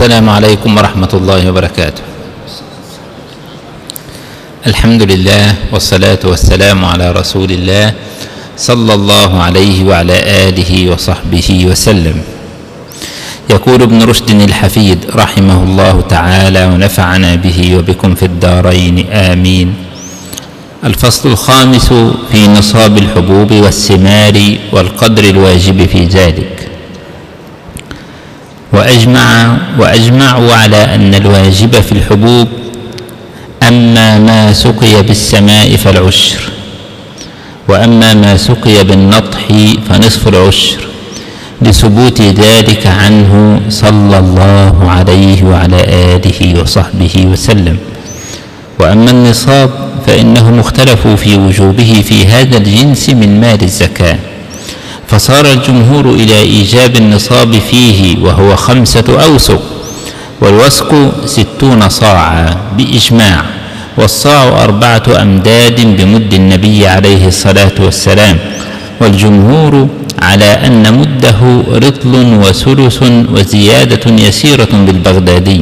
السلام عليكم ورحمة الله وبركاته. الحمد لله والصلاة والسلام على رسول الله صلى الله عليه وعلى آله وصحبه وسلم. يقول ابن رشد الحفيد رحمه الله تعالى ونفعنا به وبكم في الدارين. آمين. الفصل الخامس في نصاب الحبوب والثمار والقدر الواجب في ذلك. وأجمع وأجمعوا على أن الواجب في الحبوب. أما ما سقي بالسماء فالعشر وأما ما سقي بالنطح فنصف العشر. لثبوت ذلك عنه صلى الله عليه وعلى آله وصحبه وسلم. وأما النصاب فإنهم اختلفوا في وجوبه في هذا الجنس من مال الزكاة. فصار الجمهور إلى إيجاب النصاب فيه وهو خمسة أوسق والوسق ستون صاعا بإجماع والصاع أربعة أمداد بمد النبي عليه الصلاة والسلام والجمهور على أن مده رطل وثلث وزيادة يسيرة بالبغدادي.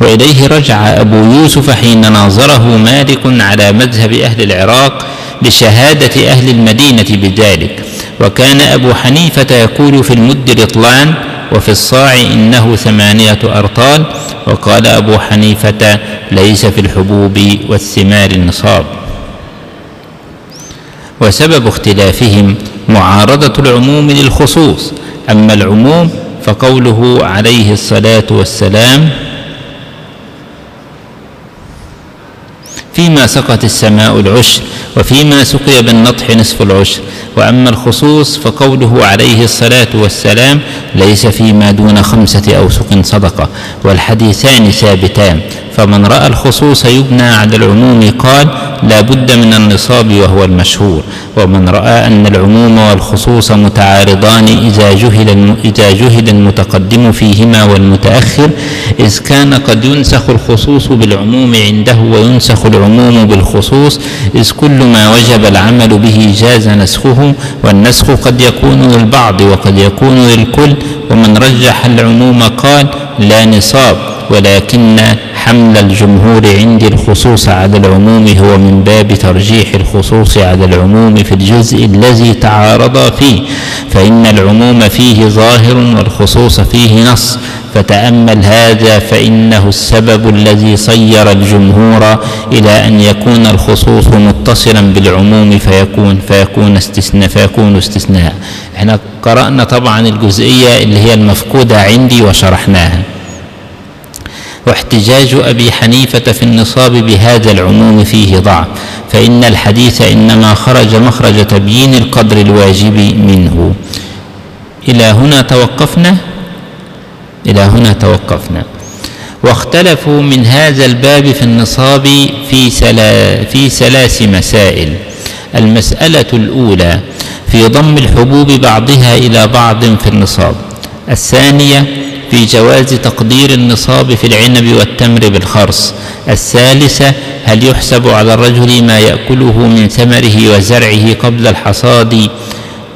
وإليه رجع أبو يوسف حين ناظره مالك على مذهب أهل العراق لشهادة أهل المدينة بذلك. وكان أبو حنيفة يقول في المد رطلان وفي الصاع إنه ثمانية أرطال وقال أبو حنيفة ليس في الحبوب والثمار النصاب. وسبب اختلافهم معارضة العموم للخصوص أما العموم فقوله عليه الصلاة والسلام فيما سقط السماء العشر وفيما سقي بالنطح نصف العشر وأما الخصوص فقوله عليه الصلاة والسلام ليس فيما دون خمسة أوسق صدقة والحديثان ثابتان. فمن رأى الخصوص يبنى على العموم قال لا بد من النصاب وهو المشهور. ومن رأى أن العموم والخصوص متعارضان إذا جهل, إذا جهل المتقدم فيهما والمتأخر إذ كان قد ينسخ الخصوص بالعموم عنده وينسخ العموم بالخصوص إذ كل ما وجب العمل به جاز نسخه والنسخ قد يكون للبعض وقد يكون للكل ومن رجح العموم قال لا نصاب ولكن حمل الجمهور عندي الخصوص على العموم هو من باب ترجيح الخصوص على العموم في الجزء الذي تعارضا فيه. فإن العموم فيه ظاهر والخصوص فيه نص. فتأمل هذا فإنه السبب الذي صير الجمهور إلى أن يكون الخصوص متصلا بالعموم فيكون فيكون استثناء فيكون استثناء. إحنا قرأنا طبعا الجزئية اللي هي المفقودة عندي وشرحناها. واحتجاج أبي حنيفة في النصاب بهذا العموم فيه ضعف فإن الحديث إنما خرج مخرج تبيين القدر الواجب منه. إلى هنا توقفنا؟ إلى هنا توقفنا. واختلفوا من هذا الباب في النصاب في سلا في ثلاث مسائل. المسألة الأولى في ضم الحبوب بعضها إلى بعض في النصاب. الثانية في جواز تقدير النصاب في العنب والتمر بالخرص. الثالثة هل يحسب على الرجل ما يأكله من ثمره وزرعه قبل الحصاد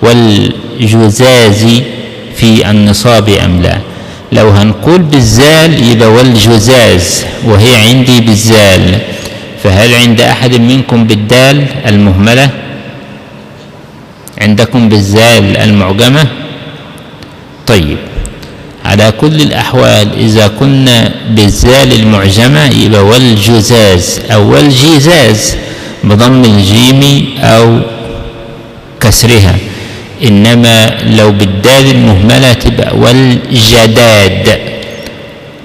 والجزاز في النصاب أم لا؟ لو هنقول بالزال يبقى والجزاز وهي عندي بالزال. فهل عند أحد منكم بالدال المهملة؟ عندكم بالزال المعجمة؟ طيب. على كل الأحوال إذا كنا بالزال المعجمة يبقى والجزاز أو والجزاز بضم الجيم أو كسرها. إنما لو بالدال المهملة تبقى والجداد.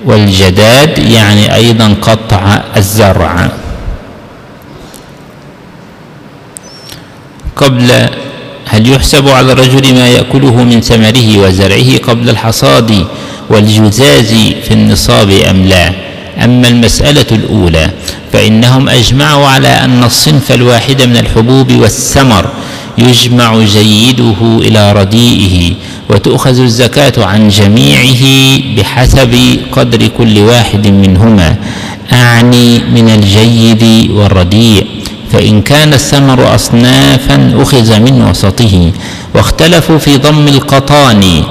والجداد يعني أيضا قطع الزرع. قبل هل يحسب على الرجل ما يأكله من ثمره وزرعه قبل الحصاد والجزاز في النصاب أم لا؟ أما المسألة الأولى فإنهم أجمعوا على أن الصنف الواحد من الحبوب والثمر يجمع جيده إلى رديئه وتؤخذ الزكاة عن جميعه بحسب قدر كل واحد منهما أعني من الجيد والرديء. فإن كان الثمر أصنافا أخذ من وسطه واختلفوا في ضم القطان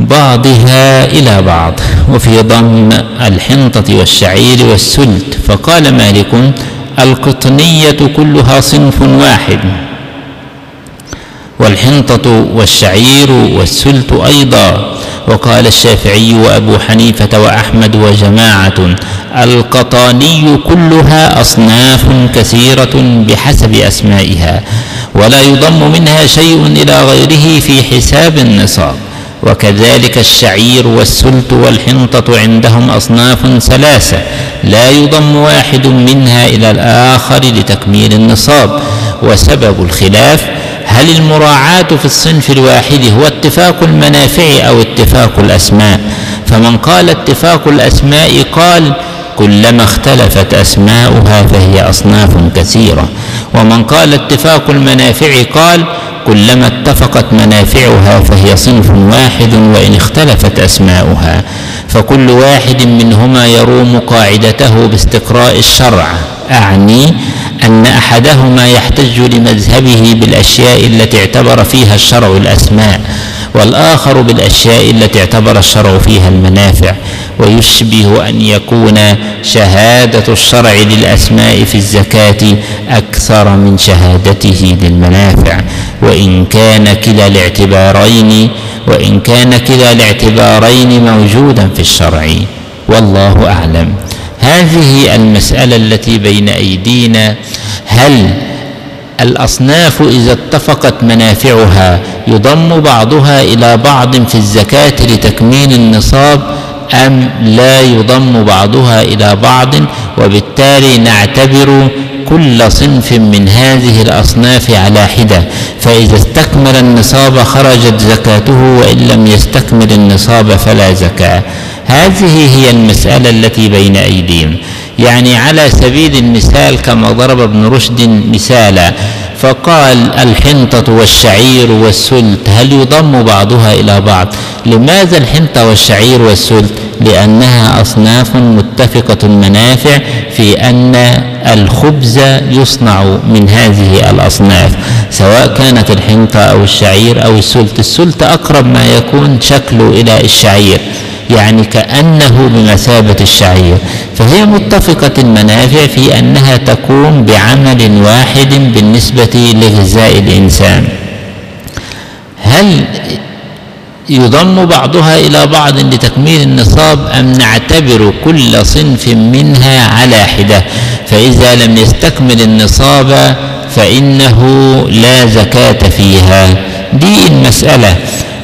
بعضها إلى بعض وفي ضم الحنطة والشعير والسلت فقال مالك القطنية كلها صنف واحد والحنطة والشعير والسلت أيضا. وقال الشافعي وأبو حنيفة وأحمد وجماعة القطاني كلها أصناف كثيرة بحسب أسمائها ولا يضم منها شيء إلى غيره في حساب النصاب. وكذلك الشعير والسلت والحنطة عندهم أصناف ثلاثة لا يضم واحد منها إلى الآخر لتكميل النصاب. وسبب الخلاف هل المراعاة في الصنف الواحد هو اتفاق المنافع أو اتفاق الأسماء؟ فمن قال اتفاق الأسماء قال كلما اختلفت أسماؤها فهي أصناف كثيرة. ومن قال اتفاق المنافع قال كلما اتفقت منافعها فهي صنف واحد وإن اختلفت أسماؤها فكل واحد منهما يروم قاعدته باستقراء الشرع. أعني أن أحدهما يحتج لمذهبه بالأشياء التي اعتبر فيها الشرع الأسماء والآخر بالأشياء التي اعتبر الشرع فيها المنافع ويشبه أن يكون شهادة الشرع للأسماء في الزكاة أكثر من شهادته للمنافع. وإن كان كلا الاعتبارين وإن كان كلا الاعتبارين موجودا في الشرع. والله أعلم. هذه المسألة التي بين أيدينا هل الأصناف إذا اتفقت منافعها يضم بعضها إلى بعض في الزكاة لتكميل النصاب أم لا يضم بعضها إلى بعض؟ وبالتالي نعتبر كل صنف من هذه الأصناف على حدة. فإذا استكمل النصاب خرجت زكاته وإن لم يستكمل النصاب فلا زكاة. هذه هي المسألة التي بين أيديهم. يعني على سبيل المثال كما ضرب ابن رشد مثالا فقال الحنطة والشعير والسلت هل يضم بعضها إلى بعض؟ لماذا الحنطة والشعير والسلت؟ لأنها أصناف متفقة المنافع في أن الخبز يصنع من هذه الأصناف سواء كانت الحنطة أو الشعير أو السلت. السلت أقرب ما يكون شكله إلى الشعير. يعني كأنه بمثابة الشعير. فهي متفقة المنافع في أنها تقوم بعمل واحد بالنسبة لغذاء الإنسان. هل يضم بعضها إلى بعض لتكميل النصاب أم نعتبر كل صنف منها على حدة؟ فإذا لم يستكمل النصاب فإنه لا زكاة فيها. دي المسألة.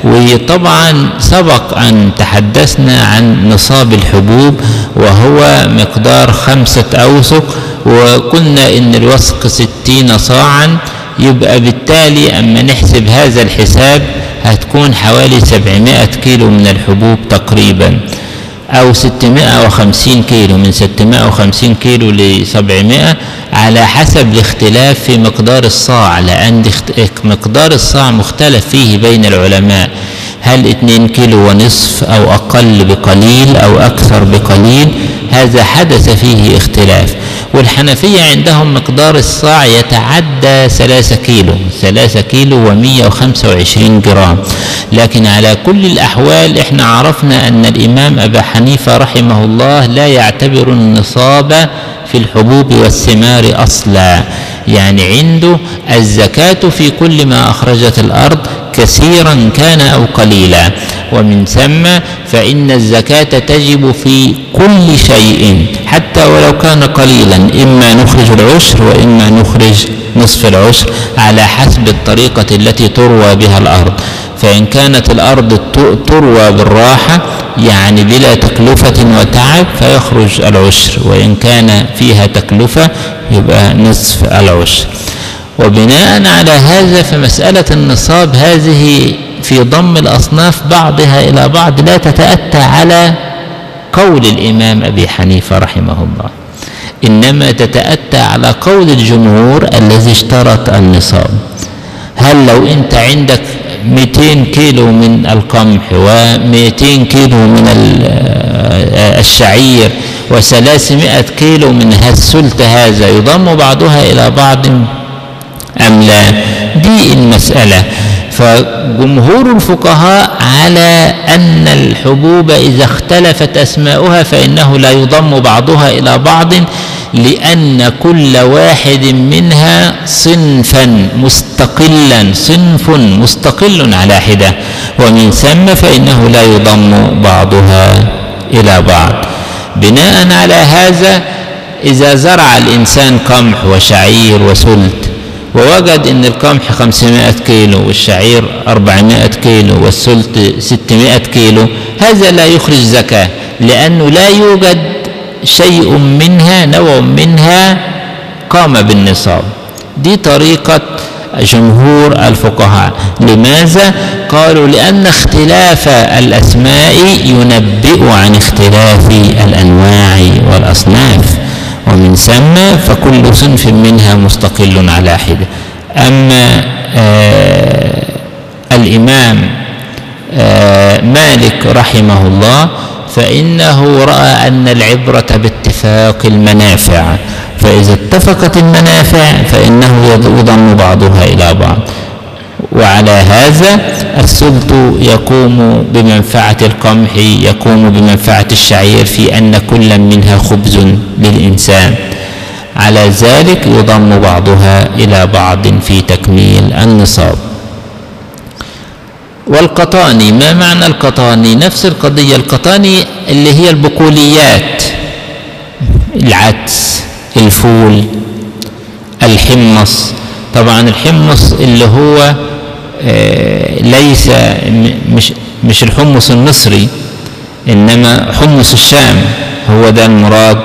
وطبعا سبق أن تحدثنا عن نصاب الحبوب وهو مقدار خمسة أوسق وقلنا إن الوسق ستين صاعا يبقى بالتالي أما نحسب هذا الحساب هتكون حوالي سبعمائة كيلو من الحبوب تقريبا أو 650 كيلو من 650 كيلو ل 700 على حسب الاختلاف في مقدار الصاع لأن مقدار الصاع مختلف فيه بين العلماء. هل 2 كيلو ونصف أو أقل بقليل أو أكثر بقليل؟ هذا حدث فيه اختلاف. والحنفية عندهم مقدار الصاع يتعدى ثلاثة كيلو ثلاثة كيلو ومية وخمسة وعشرين جرام. لكن على كل الأحوال إحنا عرفنا أن الإمام أبا حنيفة رحمه الله لا يعتبر النصاب في الحبوب والثمار أصلا. يعني عنده الزكاة في كل ما أخرجت الأرض كثيرا كان أو قليلا. ومن ثم فإن الزكاة تجب في كل شيء حتى ولو كان قليلا إما نخرج العشر وإما نخرج نصف العشر على حسب الطريقة التي تروى بها الأرض. فإن كانت الأرض تروى بالراحة يعني بلا تكلفة وتعب فيخرج العشر. وإن كان فيها تكلفة يبقى نصف العشر. وبناء على هذا فمسألة النصاب هذه في ضم الأصناف بعضها إلى بعض لا تتأتى على قول الإمام أبي حنيفة رحمه الله. إنما تتأتى على قول الجمهور الذي اشترط النصاب. هل لو أنت عندك 200 كيلو من القمح و200 كيلو من الشعير و300 كيلو من السلت هذا. يضم بعضها إلى بعض أم لا؟ دي المسألة. فجمهور الفقهاء على أن الحبوب إذا اختلفت أسماؤها فإنه لا يضم بعضها إلى بعض لأن كل واحد منها صنفا مستقلا صنف مستقل على حدة ومن ثم فإنه لا يضم بعضها إلى بعض. بناء على هذا إذا زرع الإنسان قمح وشعير وسلت ووجد أن القمح 500 كيلو والشعير 400 كيلو والسلت 600 كيلو. هذا لا يخرج زكاة لأنه لا يوجد شيء منها نوع منها قام بالنصاب. دي طريقة جمهور الفقهاء. لماذا؟ قالوا لأن اختلاف الأسماء ينبئ عن اختلاف الأنواع والأصناف. ومن ثم فكل صنف منها مستقل على حدة. أما آه الإمام آه مالك رحمه الله فإنه رأى أن العبرة باتفاق المنافع. فإذا اتفقت المنافع فإنه يضم بعضها إلى بعض. وعلى هذا السلط يقوم بمنفعة القمح يقوم بمنفعة الشعير في أن كل منها خبز للإنسان. على ذلك يضم بعضها إلى بعض في تكميل النصاب. والقطاني ما معنى القطاني؟ نفس القضية القطاني اللي هي البقوليات العدس الفول الحمص. طبعا الحمص اللي هو ليس مش مش الحمص المصري إنما حمص الشام هو ده المراد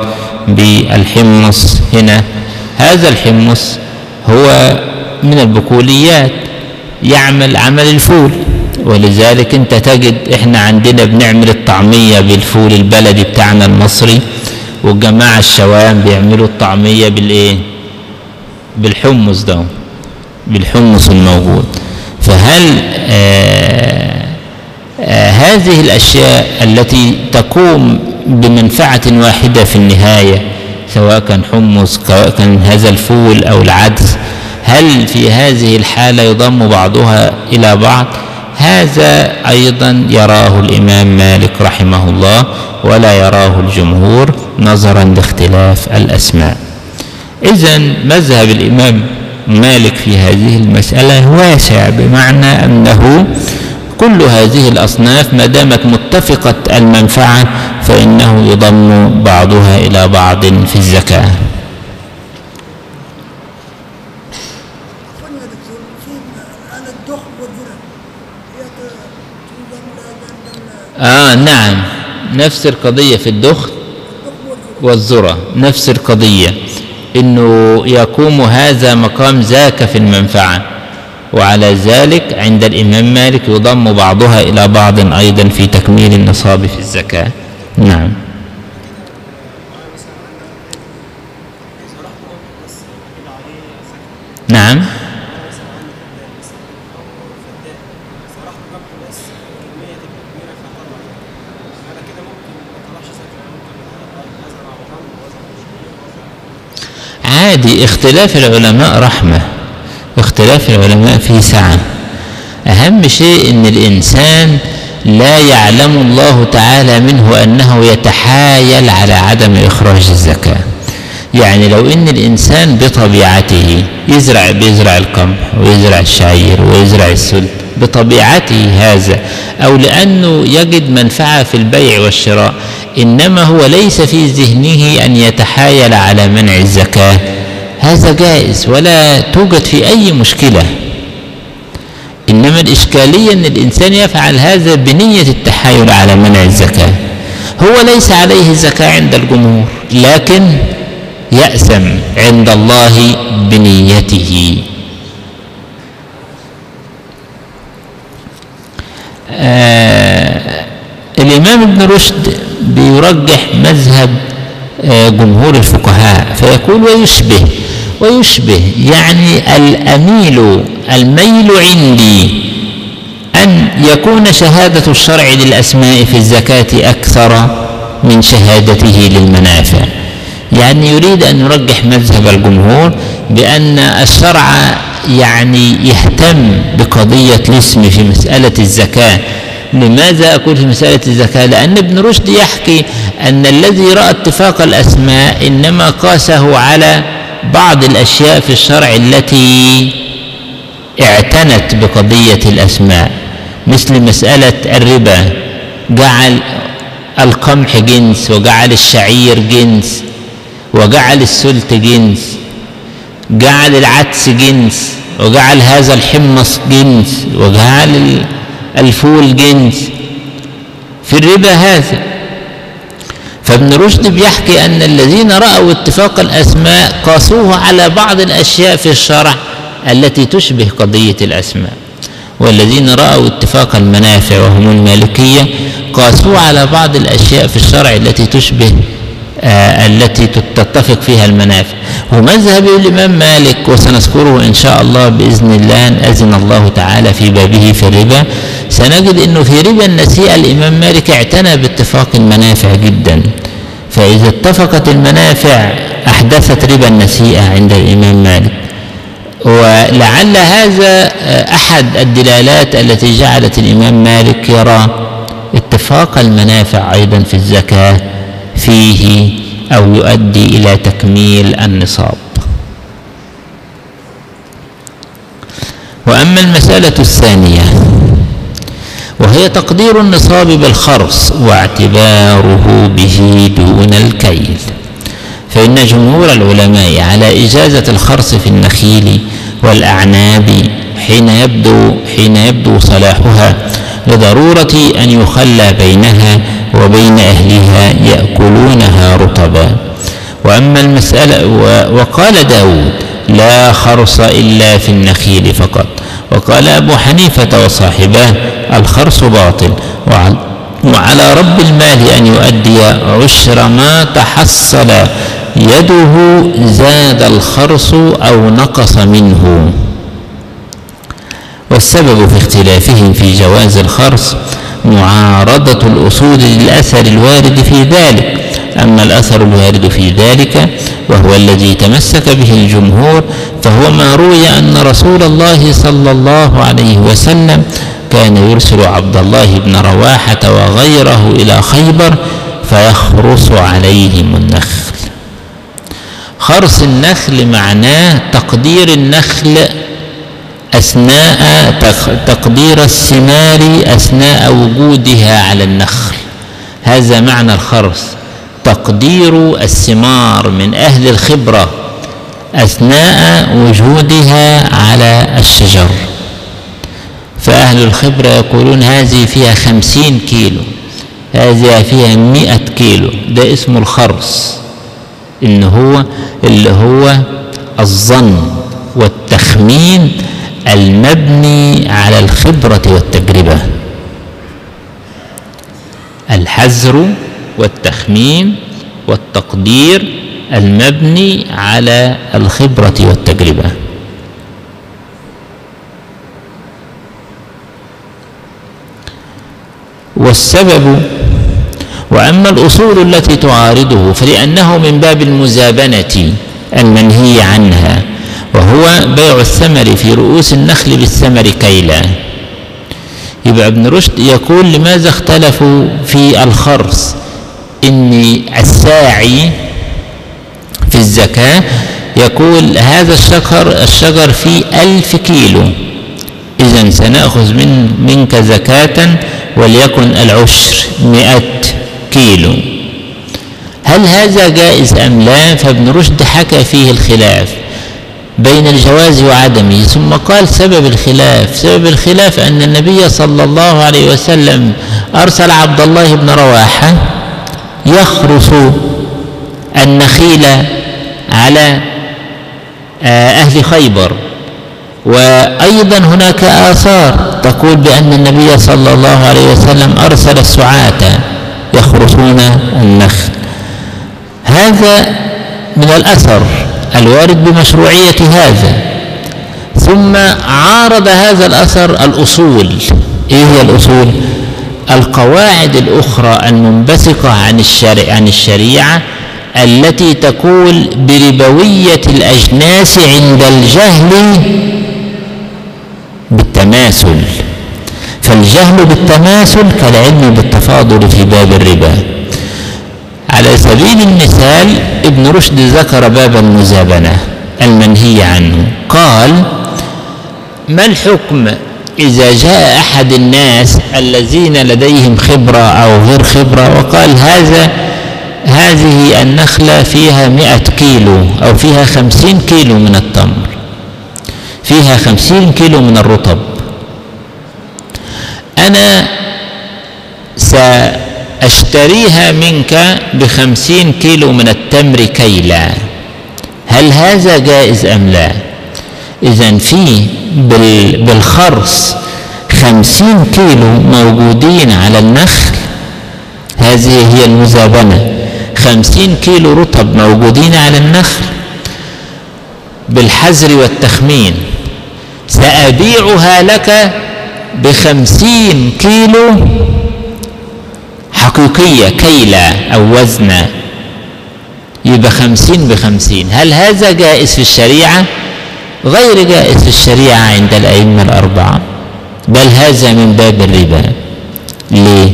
بالحمص هنا. هذا الحمص هو من البقوليات يعمل عمل الفول ولذلك أنت تجد إحنا عندنا بنعمل الطعمية بالفول البلدي بتاعنا المصري والجماعة الشوام بيعملوا الطعمية بالإيه؟ بالحمص ده بالحمص الموجود. فهل آآ آآ هذه الأشياء التي تقوم بمنفعة واحدة في النهاية سواء كان حمص سواء كان هذا الفول أو العدس هل في هذه الحالة يضم بعضها إلى بعض؟ هذا أيضا يراه الإمام مالك رحمه الله ولا يراه الجمهور نظرا لاختلاف الأسماء. إذا مذهب الإمام مالك في هذه المسألة واسع بمعنى أنه كل هذه الأصناف ما دامت متفقة المنفعة فإنه يضم بعضها إلى بعض في الزكاة. آه نعم. نفس القضية في الدخن والذرة نفس القضية. إنه يقوم هذا مقام ذاك في المنفعة وعلى ذلك عند الإمام مالك يضم بعضها إلى بعض أيضا في تكميل النصاب في الزكاة. نعم. نعم. عادي اختلاف العلماء رحمة اختلاف العلماء فيه سعة. أهم شيء أن الإنسان لا يعلم الله تعالى منه أنه يتحايل على عدم إخراج الزكاة. يعني لو إن الإنسان بطبيعته يزرع بيزرع القمح ويزرع الشعير ويزرع السلت بطبيعته هذا أو لأنه يجد منفعة في البيع والشراء إنما هو ليس في ذهنه أن يتحايل على منع الزكاة. هذا جائز ولا توجد في أي مشكلة. إنما الإشكالية أن الإنسان يفعل هذا بنية التحايل على منع الزكاة. هو ليس عليه الزكاه عند الجمهور لكن يأثم عند الله بنيته. آه الإمام ابن رشد بيرجح مذهب آه جمهور الفقهاء فيقول ويشبه ويشبه يعني الأميل الميل عندي أن يكون شهادة الشرع للأسماء في الزكاة أكثر من شهادته للمنافع. يعني يريد أن يرجح مذهب الجمهور بأن الشرع يعني يهتم بقضية الاسم في مسألة الزكاة. لماذا أقول في مسألة الزكاة؟ لأن ابن رشد يحكي أن الذي رأى اتفاق الأسماء إنما قاسه على بعض الأشياء في الشرع التي اعتنت بقضية الأسماء مثل مسألة الربا جعل القمح جنس وجعل الشعير جنس وجعل السلت جنس جعل العدس جنس وجعل هذا الحمص جنس وجعل الفول جنس. في الربا هذا فابن رشد بيحكي أن الذين رأوا اتفاق الأسماء قاسوه على بعض الأشياء في الشرع التي تشبه قضية الأسماء. والذين رأوا اتفاق المنافع وهم المالكية قاسوه على بعض الأشياء في الشرع التي تشبه التي تتفق فيها المنافع. ومذهب الإمام مالك وسنذكره إن شاء الله بإذن الله أن أذن الله تعالى في بابه في الربا سنجد أنه في ربا النسيئة الإمام مالك اعتنى باتفاق المنافع جدا. فإذا اتفقت المنافع أحدثت ربا النسيئة عند الإمام مالك. ولعل هذا أحد الدلالات التي جعلت الإمام مالك يرى اتفاق المنافع أيضا في الزكاة. فيه أو يؤدي إلى تكميل النصاب. وأما المسألة الثانية وهي تقدير النصاب بالخرص واعتباره به دون الكيل. فإن جمهور العلماء على إجازة الخرص في النخيل والأعناب حين يبدو حين يبدو صلاحها لضرورة أن يخلى بينها وبين أهلها يأكلونها رطبا. وأما المسألة وقال داود لا خرص إلا في النخيل فقط. وقال أبو حنيفة وصاحباه الخرص باطل. وعلى رب المال أن يؤدي عشر ما تحصل يده زاد الخرص أو نقص منه. والسبب في اختلافهم في جواز الخرص معارضة الأصول للأثر الوارد في ذلك أما الأثر الوارد في ذلك وهو الذي تمسك به الجمهور فهو ما روي أن رسول الله صلى الله عليه وسلم كان يرسل عبد الله بن رواحة وغيره إلى خيبر فيخرص عليهم النخل. خرص النخل معناه تقدير النخل أثناء تقدير الثمار أثناء وجودها على النخل. هذا معنى الخرص. تقدير الثمار من أهل الخبرة أثناء وجودها على الشجر. فأهل الخبرة يقولون هذه فيها خمسين كيلو هذه فيها مئة كيلو. ده اسمه الخرص إن هو اللي هو الظن والتخمين المبني على الخبرة والتجربة. الحذر والتخمين والتقدير المبني على الخبرة والتجربة. والسبب وأما الأصول التي تعارضه فلأنه من باب المزابنة المنهي عنها. وهو بيع الثمر في رؤوس النخل بالثمر كيلا. يبقى ابن رشد يقول لماذا اختلفوا في الخرص؟ ان الساعي في الزكاة يقول هذا الشجر الشجر فيه ألف كيلو. إذا سنأخذ من منك زكاة وليكن العشر مئة كيلو. هل هذا جائز أم لا؟ فابن رشد حكى فيه الخلاف. بين الجواز وعدمه. ثم قال سبب الخلاف. سبب الخلاف أن النبي صلى الله عليه وسلم أرسل عبد الله بن رواحة يخرس النخيل على آه، أهل خيبر. وأيضا هناك آثار تقول بأن النبي صلى الله عليه وسلم أرسل السعاة يخرسون النخل. هذا من الأثر. الوارد بمشروعية هذا. ثم عارض هذا الأثر الأصول. إيه هي الأصول؟ القواعد الأخرى المنبثقة عن الشريعة, عن الشريعة التي تقول بربوية الأجناس عند الجهل بالتماثل. فالجهل بالتماثل كالعلم بالتفاضل في باب الربا. على سبيل المثال ابن رشد ذكر باب المزابنة المنهي عنه. قال ما الحكم إذا جاء أحد الناس الذين لديهم خبرة أو غير خبرة وقال هذا هذه النخلة فيها مئة كيلو أو فيها خمسين كيلو من التمر فيها خمسين كيلو من الرطب أنا سأشتريها منك بخمسين كيلو من التمر كيلا. هل هذا جائز أم لا؟ إذا في بالخرص خمسين كيلو موجودين على النخل. هذه هي المزابنة. خمسين كيلو رطب موجودين على النخل. بالحزر والتخمين. سأبيعها لك بخمسين كيلو حقيقية كيلة أو وزنة. يبقى خمسين بخمسين. هل هذا جائز في الشريعة؟ غير جائز في الشريعة عند الأئمة الأربعة. بل هذا من باب الربا. ليه؟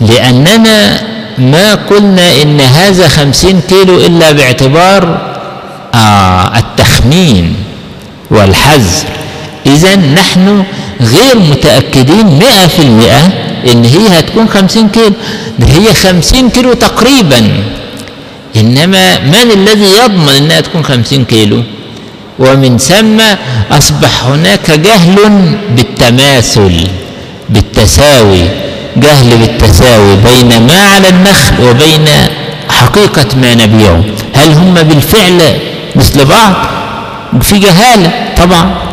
لأننا ما قلنا إن هذا خمسين كيلو إلا باعتبار آه التخمين والحذر. إذا نحن غير متأكدين مئة في المئة إن هي هتكون خمسين كيلو. ده هي خمسين كيلو تقريبا. إنما من الذي يضمن إنها تكون خمسين كيلو؟ ومن ثم أصبح هناك جهل بالتماثل بالتساوي. جهل بالتساوي بين ما على النخل وبين حقيقة ما نبيعه. هل هم بالفعل مثل بعض؟ في جهالة طبعا.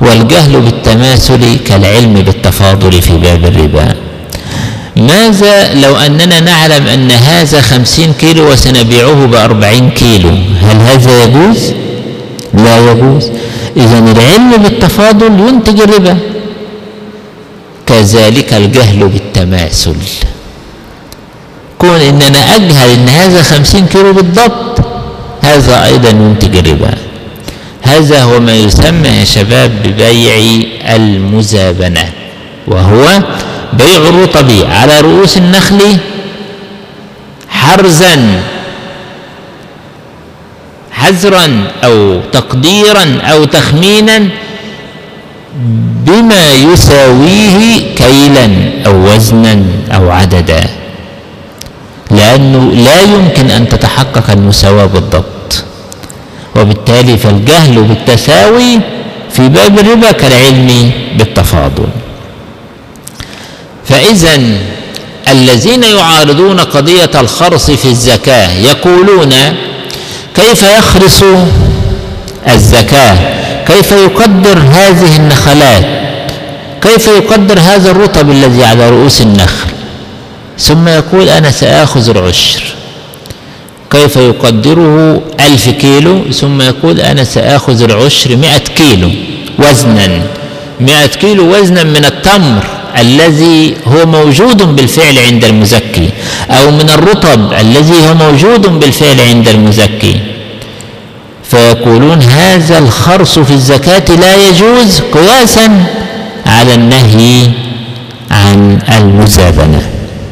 والجهل بالتماثل كالعلم بالتفاضل في باب الربا. ماذا لو أننا نعلم أن هذا خمسين كيلو وسنبيعه بأربعين كيلو؟ هل هذا يجوز؟ لا يجوز. إذا العلم بالتفاضل ينتج الربا. كذلك الجهل بالتماثل. كون ان أنا أجهل إن هذا خمسين كيلو بالضبط هذا أيضا ينتج الربا. هذا هو ما يسمى يا شباب ببيع المزابنة وهو بيع الرطب على رؤوس النخل حرزا حذرا أو تقديرا أو تخمينا بما يساويه كيلا أو وزنا أو عددا لأنه لا يمكن أن تتحقق المساواة بالضبط. وبالتالي فالجهل بالتساوي في باب الربا كالعلم بالتفاضل. فإذا الذين يعارضون قضية الخرص في الزكاة يقولون كيف يخرص الزكاة؟ كيف يقدر هذه النخلات؟ كيف يقدر هذا الرطب الذي على رؤوس النخل؟ ثم يقول أنا سآخذ العشر. كيف يقدره ألف كيلو ثم يقول أنا سآخذ العشر مئة كيلو وزنا. مئة كيلو وزنا من التمر الذي هو موجود بالفعل عند المزكي أو من الرطب الذي هو موجود بالفعل عند المزكي. فيقولون هذا الخرص في الزكاة لا يجوز قياسا على النهي عن المزابنة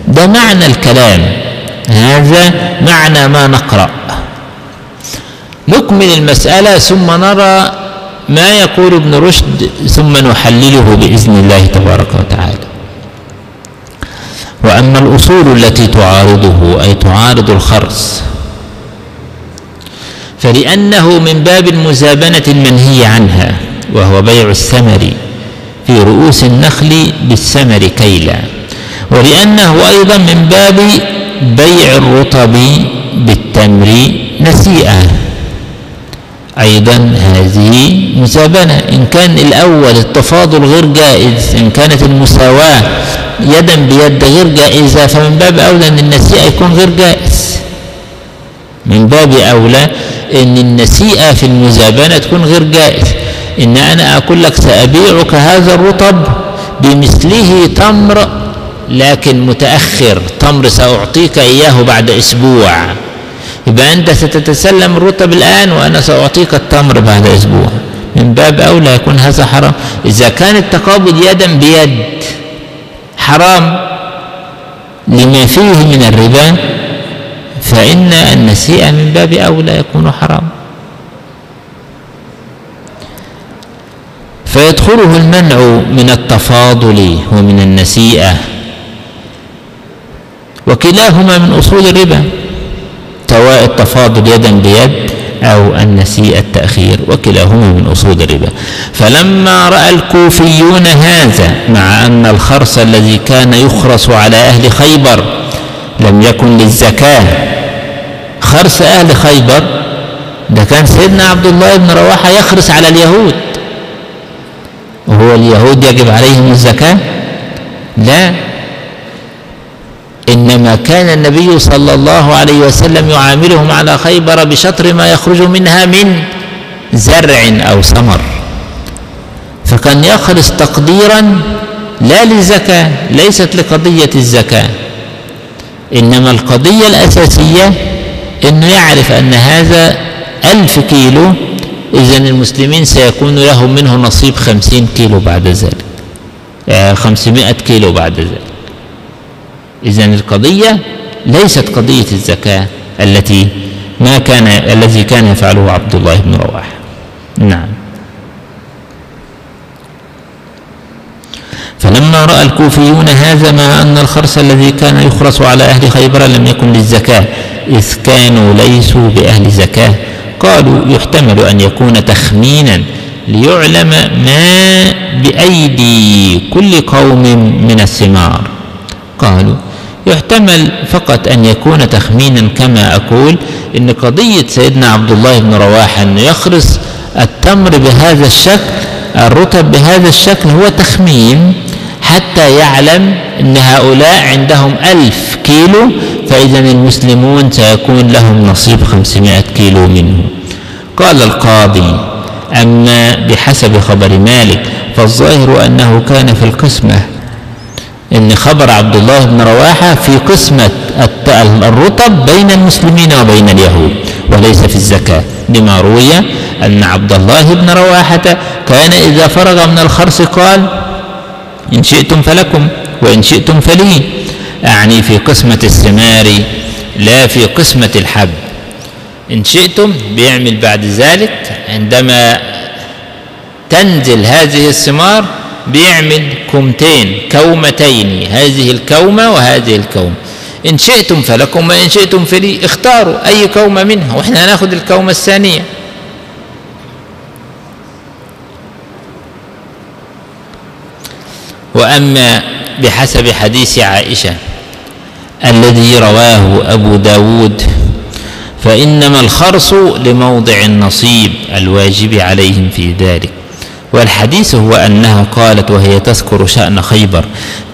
ده معنى الكلام. هذا معنى ما نقرأ. نكمل المسألة ثم نرى ما يقول ابن رشد ثم نحلله بإذن الله تبارك وتعالى. وأما الأصول التي تعارضه أي تعارض الخرص فلأنه من باب المزابنة المنهي عنها وهو بيع الثمر في رؤوس النخل بالثمر كيلا. ولأنه أيضا من باب بيع الرطب بالتمر نسيئة. أيضا هذه مزابنة. إن كان الأول التفاضل غير جائز إن كانت المساواة يدا بيد غير جائزة فمن باب أولى أن النسيئة يكون غير جائز. من باب أولى إن النسيئة في المزابنة تكون غير جائز. إن أنا أقول لك سأبيعك هذا الرطب بمثله تمر لكن متأخر. تمر سأعطيك إياه بعد أسبوع. يبقى أنت ستتسلم الرطب الآن وأنا سأعطيك التمر بعد أسبوع. من باب أولى يكون هذا حرام. إذا كان التقابض يدا بيد حرام. لما فيه من الربا فإن النسيء من باب أولى يكون حرام. فيدخله المنع من التفاضل ومن النسيئة. وكلاهما من أصول الربا سواء التفاضل يدا بيد أو النسيء التأخير وكلاهما من أصول الربا. فلما رأى الكوفيون هذا مع أن الخرص الذي كان يخرص على أهل خيبر لم يكن للزكاة خرص أهل خيبر ده كان سيدنا عبد الله بن رواحة يخرص على اليهود. وهو اليهود يجب عليهم الزكاة؟ لا. إنما كان النبي صلى الله عليه وسلم يعاملهم على خيبر بشطر ما يخرج منها من زرع أو ثمر. فكان يخرس تقديرا لا للزكاة ليست لقضية الزكاة. إنما القضية الأساسية أنه يعرف أن هذا ألف كيلو إذا المسلمين سيكون لهم منه نصيب خمسين كيلو بعد ذلك آه، خمسمائة كيلو بعد ذلك. إذا القضية ليست قضية الزكاة التي ما كان الذي كان يفعله عبد الله بن رواحة. نعم. فلما رأى الكوفيون هذا مع أن الخرس الذي كان يخرس على أهل خيبر لم يكن للزكاة إذ كانوا ليسوا بأهل زكاة. قالوا يحتمل أن يكون تخمينا ليعلم ما بأيدي كل قوم من الثمار. قالوا يحتمل فقط أن يكون تخمينا كما أقول إن قضية سيدنا عبد الله بن رواحة أنه يخرس التمر بهذا الشكل الرطب بهذا الشكل هو تخمين حتى يعلم أن هؤلاء عندهم ألف كيلو فإذا المسلمون سيكون لهم نصيب خمسمائة كيلو منه. قال القاضي أما بحسب خبر مالك فالظاهر أنه كان في القسمة. إن خبر عبد الله بن رواحة في قسمة الرطب بين المسلمين وبين اليهود وليس في الزكاة. لما روي أن عبد الله بن رواحة كان إذا فرغ من الخرص قال إن شئتم فلكم وإن شئتم فلي. أعني في قسمة الثمار لا في قسمة الحب. إن شئتم بيعمل بعد ذلك عندما تنزل هذه الثمار بيعمل كومتين كومتين هذه الكومة وهذه الكومة. إن شئتم فلكم وإن شئتم فلي اختاروا أي كومة منها وإحنا هناخد الكومة الثانية. وأما بحسب حديث عائشة الذي رواه أبو داود فإنما الخرص لموضع النصيب الواجب عليهم في ذلك. والحديث هو أنها قالت وهي تذكر شأن خيبر.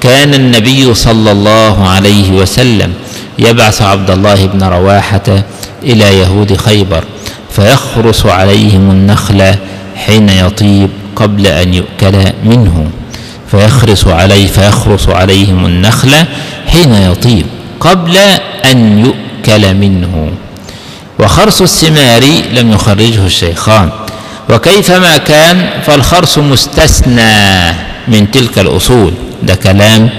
كان النبي صلى الله عليه وسلم يبعث عبد الله بن رواحة إلى يهود خيبر فيخرس عليهم النخل حين يطيب قبل أن يؤكل منه. فيخرس عليه فيخرس عليهم النخل حين يطيب قبل أن يؤكل منه. وخرس الثمار لم يخرجه الشيخان. وكيفما كان فالخرص مستثنى من تلك الأصول. ده كلام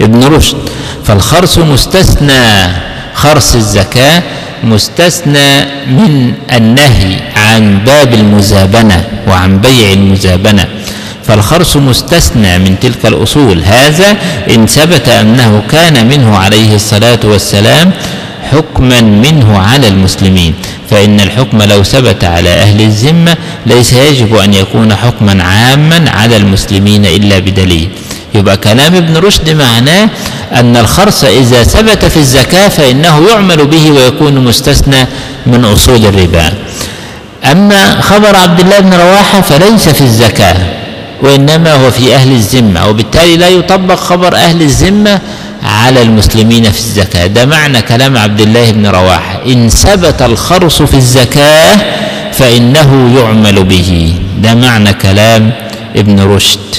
ابن رشد. فالخرص مستثنى خرص الزكاة مستثنى من النهي عن باب المزابنة وعن بيع المزابنة. فالخرص مستثنى من تلك الأصول. هذا إن ثبت أنه كان منه عليه الصلاة والسلام حكما منه على المسلمين فإن الحكم لو ثبت على أهل الذمة ليس يجب أن يكون حكما عاما على المسلمين إلا بدليل. يبقى كلام ابن رشد معناه أن الخرص إذا ثبت في الزكاة فإنه يعمل به ويكون مستثنى من أصول الربا. أما خبر عبد الله بن رواحة فليس في الزكاة وإنما هو في أهل الذمة وبالتالي لا يطبق خبر أهل الذمة على المسلمين في الزكاة. ده معنى كلام عبد الله بن رواحة. إن ثبت الخرص في الزكاة فإنه يعمل به. ده معنى كلام ابن رشد.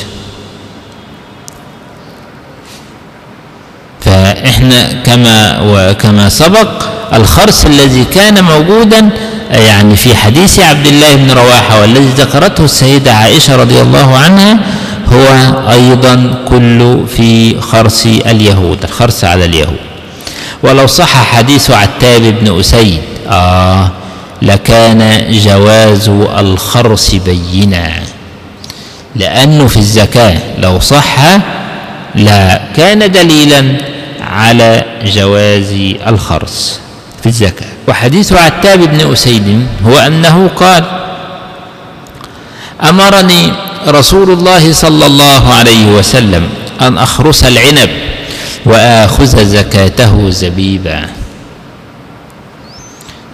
فإحنا كما وكما سبق الخرص الذي كان موجودا يعني في حديث عبد الله بن رواحة والذي ذكرته السيدة عائشة رضي الله عنها هو أيضا كل في خرس اليهود الخرس على اليهود. ولو صح حديث عتاب بن أسيد آه لكان جواز الخرس بينا. لأنه في الزكاة لو صح لا كان دليلا على جواز الخرس في الزكاة. وحديث عتاب بن أسيد هو أنه قال أمرني رسول الله صلى الله عليه وسلم أن أخرس العنب وآخذ زكاته زبيبا.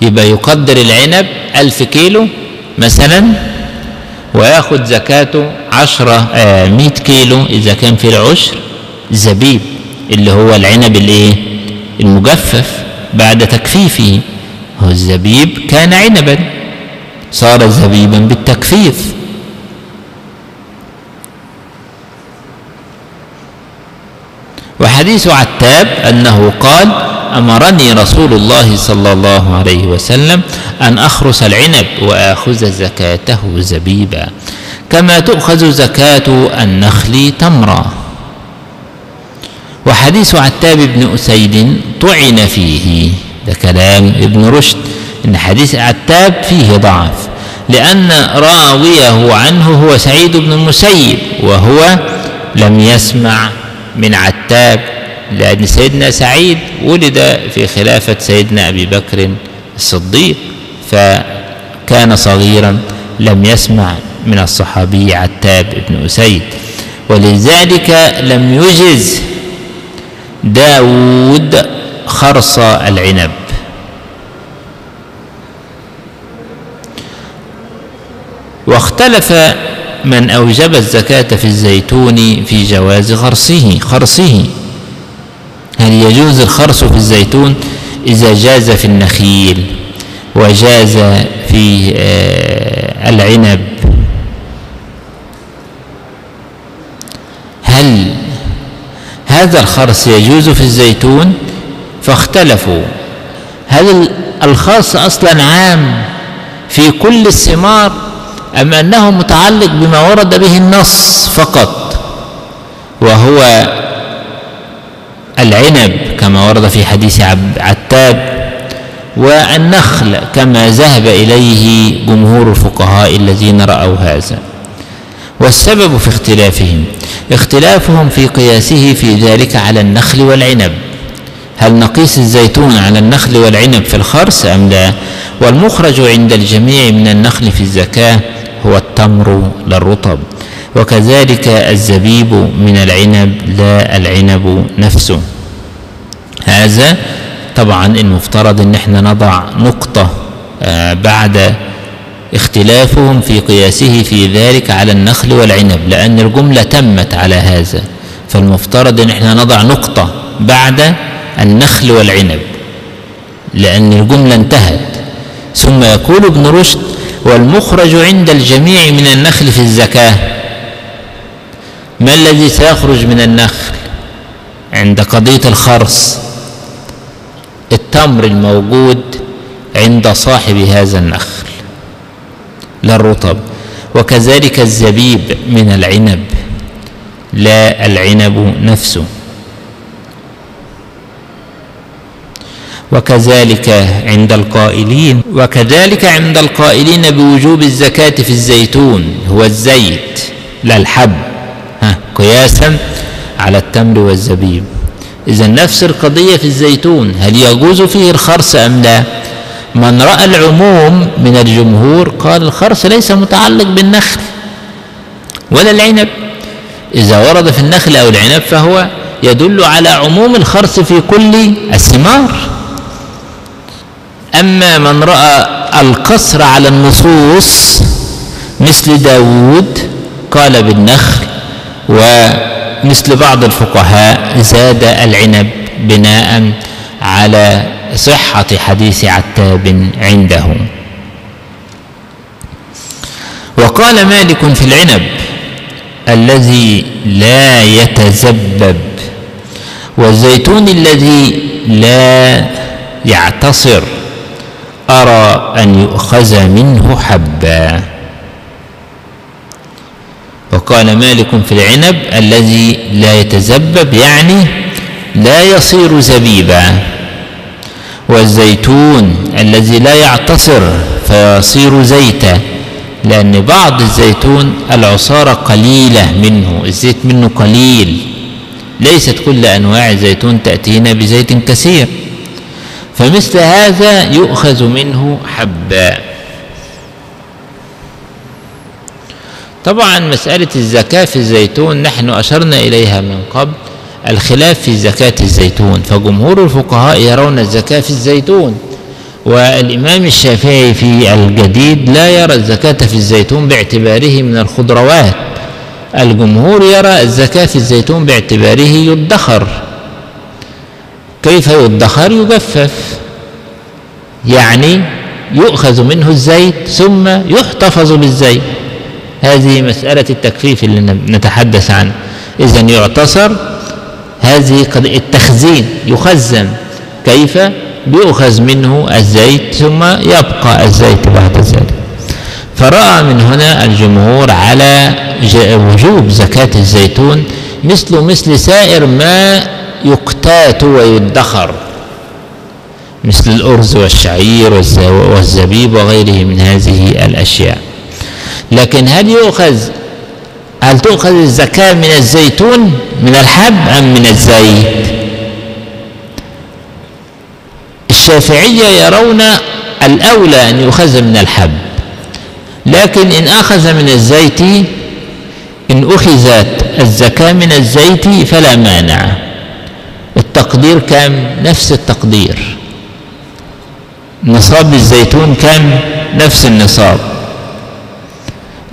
يبقى يقدر العنب ألف كيلو مثلا وياخد زكاته عشرة آه مئة كيلو إذا كان في العشر زبيب اللي هو العنب الإيه؟ المجفف بعد تكفيفه هو الزبيب كان عنبا صار زبيبا بالتكفيف وحديث عتاب أنه قال أمرني رسول الله صلى الله عليه وسلم أن أخرس العنب وآخذ زكاته زبيبا. كما تؤخذ زكاة النخل تمرا. وحديث عتاب بن أسيد طعن فيه. ده كلام ابن رشد. إن حديث عتاب فيه ضعف لأن راويه عنه هو سعيد بن المسيب وهو لم يسمع من عتاب لأن سيدنا سعيد ولد في خلافة سيدنا أبي بكر الصديق فكان صغيرا لم يسمع من الصحابي عتاب بن أسيد. ولذلك لم يجز داود خرص العنب. واختلف من أوجب الزكاة في الزيتون في جواز خرصه خرصه. هل يجوز الخرص في الزيتون؟ إذا جاز في النخيل وجاز في العنب. هل هذا الخرص يجوز في الزيتون؟ فاختلفوا. هل الخاص أصلا عام في كل الثمار؟ أم أنه متعلق بما ورد به النص فقط وهو العنب كما ورد في حديث عتاب والنخل كما ذهب إليه جمهور الفقهاء الذين رأوا هذا والسبب في اختلافهم اختلافهم في قياسه في ذلك على النخل والعنب هل نقيس الزيتون على النخل والعنب في الخرس أم لا؟ والمخرج عند الجميع من النخل في الزكاة هو التمر لا الرطب. وكذلك الزبيب من العنب لا العنب نفسه. هذا طبعا المفترض إن إحنا نضع نقطة بعد اختلافهم في قياسه في ذلك على النخل والعنب لأن الجملة تمت على هذا. فالمفترض إن إحنا نضع نقطة بعد النخل والعنب لأن الجملة انتهت. ثم يقول ابن رشد والمخرج عند الجميع من النخل في الزكاة. ما الذي سيخرج من النخل عند قضية الخرص؟ التمر الموجود عند صاحب هذا النخل لا الرطب وكذلك الزبيب من العنب. لا العنب نفسه. وكذلك عند القائلين وكذلك عند القائلين بوجوب الزكاة في الزيتون هو الزيت لا الحب. ها قياسا على التمر والزبيب. إذا نفس القضية في الزيتون هل يجوز فيه الخرس أم لا؟ من رأى العموم من الجمهور قال الخرس ليس متعلق بالنخل ولا العنب. إذا ورد في النخل أو العنب فهو يدل على عموم الخرس في كل الثمار. أما من رأى القصر على النصوص مثل داود قال بالنخل ومثل بعض الفقهاء زاد العنب بناء على صحة حديث عتاب عنده وقال مالك في العنب الذي لا يتزبب والزيتون الذي لا يعتصر. أرى أن يؤخذ منه حبا. وقال مالك في العنب الذي لا يتزبب يعني لا يصير زبيبا. والزيتون الذي لا يعتصر فيصير زيتا لأن بعض الزيتون العصارة قليلة منه الزيت منه قليل. ليست كل أنواع الزيتون تأتينا بزيت كثير. فمثل هذا يؤخذ منه حبا. طبعا مسألة الزكاة في الزيتون نحن أشرنا إليها من قبل الخلاف في زكاة الزيتون فجمهور الفقهاء يرون الزكاة في الزيتون والإمام الشافعي في الجديد لا يرى الزكاة في الزيتون باعتباره من الخضروات الجمهور يرى الزكاة في الزيتون باعتباره يدخر. كيف يدخر؟ يجفف. يعني يؤخذ منه الزيت ثم يحتفظ بالزيت. هذه مسألة التكفيف اللي نتحدث عنه إذا يعتصر. هذه التخزين يخزن. كيف؟ بيؤخذ منه الزيت ثم يبقى الزيت بعد ذلك. فرأى من هنا الجمهور على وجوب زكاة الزيتون مثل مثل سائر ما يقتات ويدخر مثل الأرز والشعير والزبيب وغيره من هذه الأشياء. لكن هل يؤخذ هل تؤخذ الزكاة من الزيتون من الحب أم من الزيت؟ الشافعية يرون الأولى أن يؤخذ من الحب لكن إن أخذ من الزيت إن أخذت الزكاة من الزيت فلا مانع. التقدير كم نفس التقدير. نصاب الزيتون كم نفس النصاب.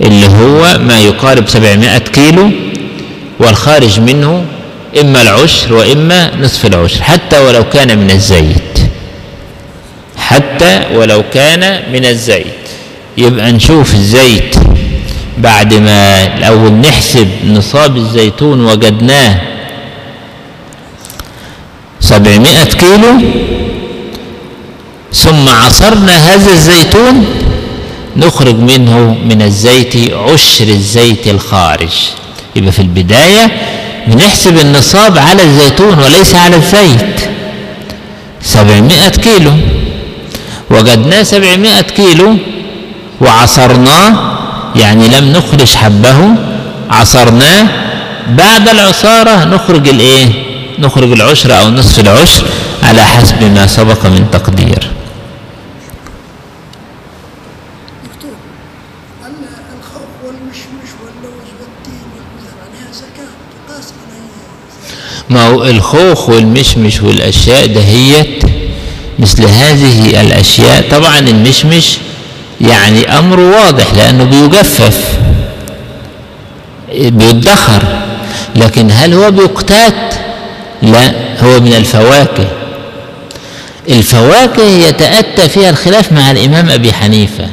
اللي هو ما يقارب 700 كيلو والخارج منه إما العشر وإما نصف العشر حتى ولو كان من الزيت. حتى ولو كان من الزيت. يبقى نشوف الزيت بعد ما الأول نحسب نصاب الزيتون وجدناه سبعمائة كيلو. ثم عصرنا هذا الزيتون نخرج منه من الزيت عشر الزيت الخارج. يبقى في البداية بنحسب النصاب على الزيتون وليس على الزيت. سبعمائة كيلو. وجدناه سبعمائة كيلو وعصرناه يعني لم نخرج حبه عصرناه. بعد العصارة نخرج الإيه؟ نخرج العشر أو نصف العشر على حسب ما سبق من تقدير. ما هو الخوخ والمشمش والأشياء دهيت مثل هذه الأشياء. طبعا المشمش يعني أمر واضح لأنه بيجفف بيدخر. لكن هل هو بيقتات؟ لا هو من الفواكه. الفواكه يتأتى فيها الخلاف مع الإمام أبي حنيفة.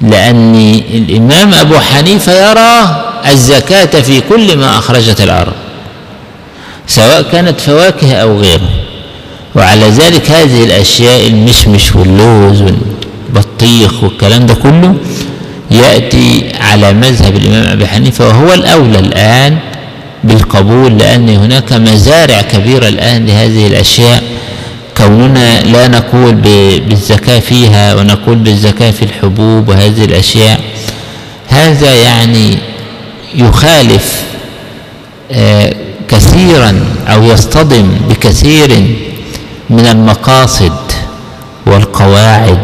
لأن الإمام أبو حنيفة يرى الزكاة في كل ما أخرجت الأرض سواء كانت فواكه أو غيره. وعلى ذلك هذه الأشياء المشمش واللوز والبطيخ والكلام ده كله يأتي على مذهب الإمام أبي حنيفة وهو الأولى الآن بالقبول لأن هناك مزارع كبيرة الآن لهذه الأشياء. كوننا لا نقول بالزكاة فيها ونقول بالزكاة في الحبوب وهذه الأشياء. هذا يعني يخالف آه كثيرا أو يصطدم بكثير من المقاصد والقواعد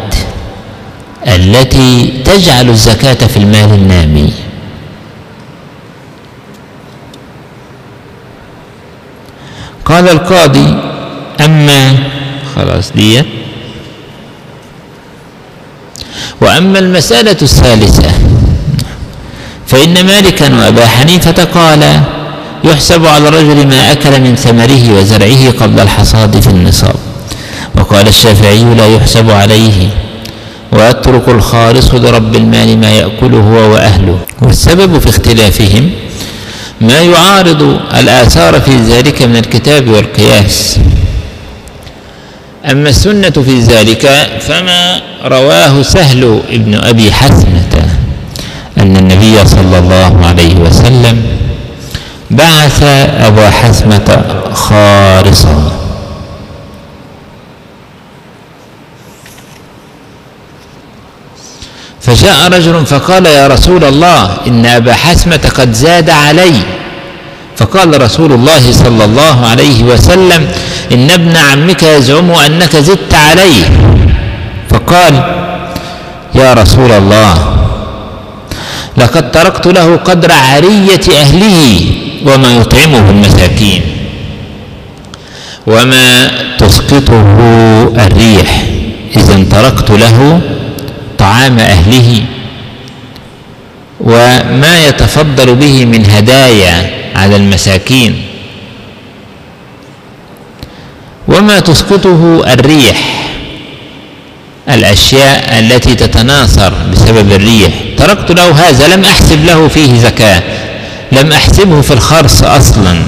التي تجعل الزكاة في المال النامي. قال القاضي أما خلاص دي وأما المسألة الثالثة فإن مالكا وأبا حنيفة قال يحسب على الرجل ما أكل من ثمره وزرعه قبل الحصاد في النصاب. وقال الشافعي لا يحسب عليه. ويترك الخالص لرب المال ما يأكله هو وأهله. والسبب في اختلافهم ما يعارض الآثار في ذلك من الكتاب والقياس. أما السنة في ذلك فما رواه سهل ابن أبي حسنة أن النبي صلى الله عليه وسلم بعث أبا حسمة خارصا فجاء رجل فقال يا رسول الله إن أبا حسمة قد زاد علي. فقال رسول الله صلى الله عليه وسلم إن ابن عمك يزعم أنك زدت عليه. فقال يا رسول الله لقد تركت له قدر عرية أهله وما يطعمه المساكين وما تسقطه الريح. إذا تركت له طعام أهله وما يتفضل به من هدايا على المساكين. وما تسقطه الريح الأشياء التي تتناثر بسبب الريح. تركت له هذا لم أحسب له فيه زكاة لم أحسبه في الخرص أصلا.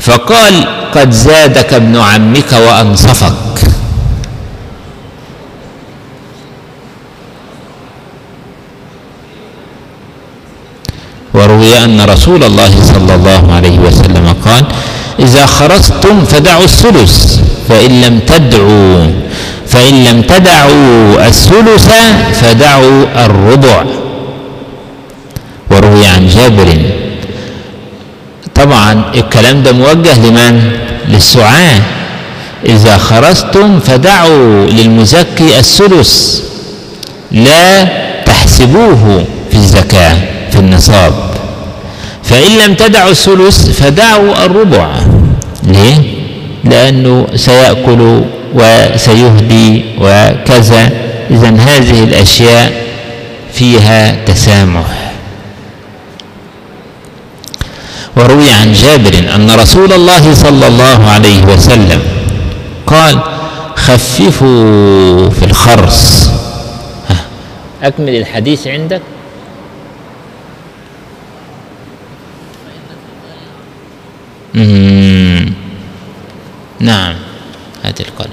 فقال قد زادك ابن عمك وأنصفك. وروي أن رسول الله صلى الله عليه وسلم قال إذا خرجتم فدعوا الثلث فإن لم تدعوا فإن لم تدعوا الثلث فدعوا الربع. وروي عن جابر. طبعا الكلام ده موجه لمن؟ للسعاة. إذا خرجتم فدعوا للمزكي الثلث لا تحسبوه في الزكاة. في النصاب. فإن لم تدعوا الثلث فدعوا الربع. ليه؟ لأنه سيأكل وسيهدي وكذا. إذا هذه الأشياء فيها تسامح. وروي عن جابر أن رسول الله صلى الله عليه وسلم قال خففوا في الخرص. أكمل الحديث عندك؟ نعم. هات القلم.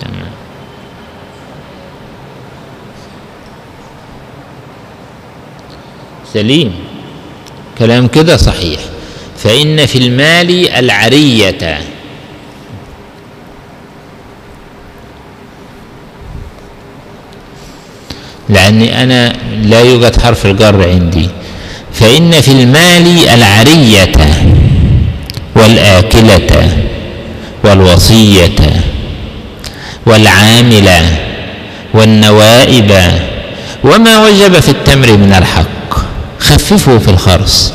تمام. سليم. كلام كده صحيح. فإن في المال العرية. لأني أنا لا يوجد حرف الجر عندي. فإن في المال العرية والآكلة والوصية والعاملة والنوائب وما وجب في التمر من الحق. خففوا في الخرص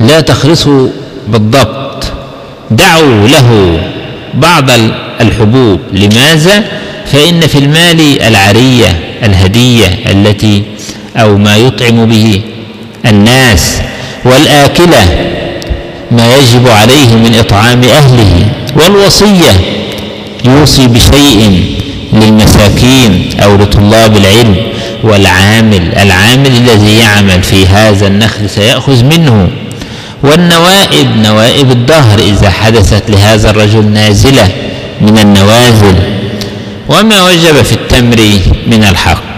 لا تخرصوا بالضبط دعوا له بعض الحبوب. لماذا؟ فإن في المال العرية الهدية التي أو ما يطعم به الناس والآكلة ما يجب عليه من إطعام أهله والوصية يوصي بشيء للمساكين أو لطلاب العلم والعامل العامل الذي يعمل في هذا النخل سيأخذ منه. والنوائب نوائب الدهر إذا حدثت لهذا الرجل نازلة من النوازل وما وجب في التمر من الحق.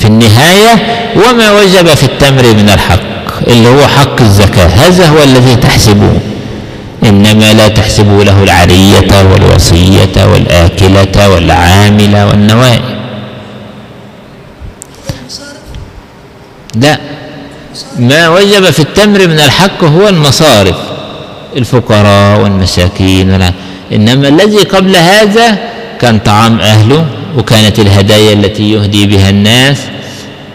في النهاية وما وجب في التمر من الحق اللي هو حق الزكاة. هذا هو الذي تحسبه. إنما لا تحسبوا له العرية والوصية والآكلة والعاملة والنوائب لا ما وجب في التمر من الحق هو المصارف الفقراء والمساكين. إنما الذي قبل هذا كان طعام أهله وكانت الهدايا التي يهدي بها الناس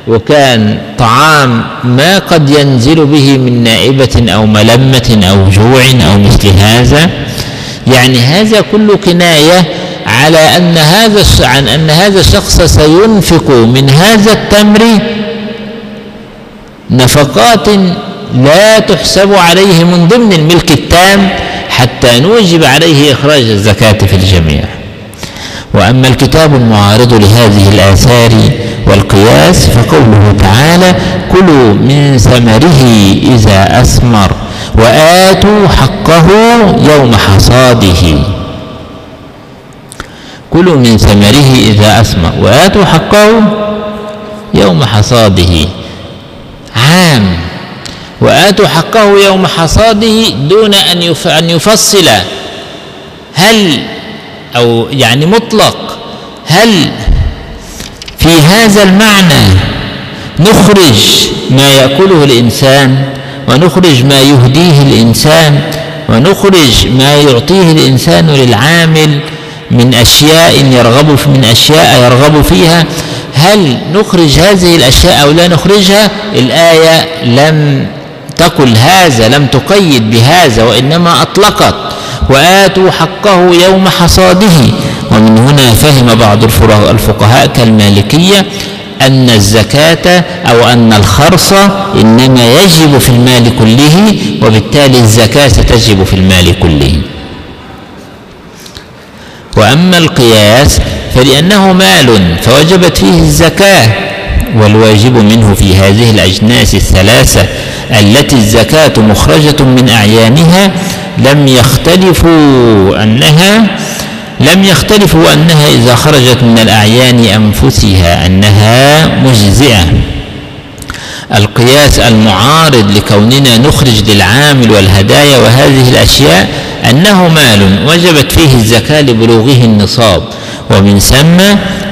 وكان طعام ما قد ينزل به من نائبة أو ملمة أو جوع أو مثل هذا. يعني هذا كله كناية على أن هذا عن أن هذا الشخص سينفق من هذا التمر نفقات لا تحسب عليه من ضمن الملك التام حتى نوجب عليه إخراج الزكاة في الجميع. وأما الكتاب المعارض لهذه الآثار والقياس فقوله تعالى كلوا من ثمره إذا أثمر وآتوا حقه يوم حصاده. كلوا من ثمره إذا أثمر وآتوا حقه يوم حصاده. عام. وآتوا حقه يوم حصاده دون أن يفصل. هل أو يعني مطلق. هل في هذا المعنى نخرج ما يأكله الإنسان ونخرج ما يهديه الإنسان ونخرج ما يعطيه الإنسان للعامل من أشياء يرغب من أشياء يرغب فيها؟ هل نخرج هذه الأشياء أو لا نخرجها؟ الآية لم تقل هذا لم تقيد بهذا وإنما أطلقت. وآتوا حقه يوم حصاده. ومن هنا فهم بعض الفقهاء كالمالكية أن الزكاة أو أن الخرص إنما يجب في المال كله وبالتالي الزكاة تجب في المال كله. وأما القياس فلأنه مال فوجبت فيه الزكاة والواجب منه في هذه الأجناس الثلاثة التي الزكاة مخرجة من أعيانها لم يختلفوا أنها لم يختلفوا أنها إذا خرجت من الأعيان أنفسها أنها مجزئة. القياس المعارض لكوننا نخرج للعامل والهدايا وهذه الأشياء أنه مال وجبت فيه الزكاة لبلوغه النصاب. ومن ثم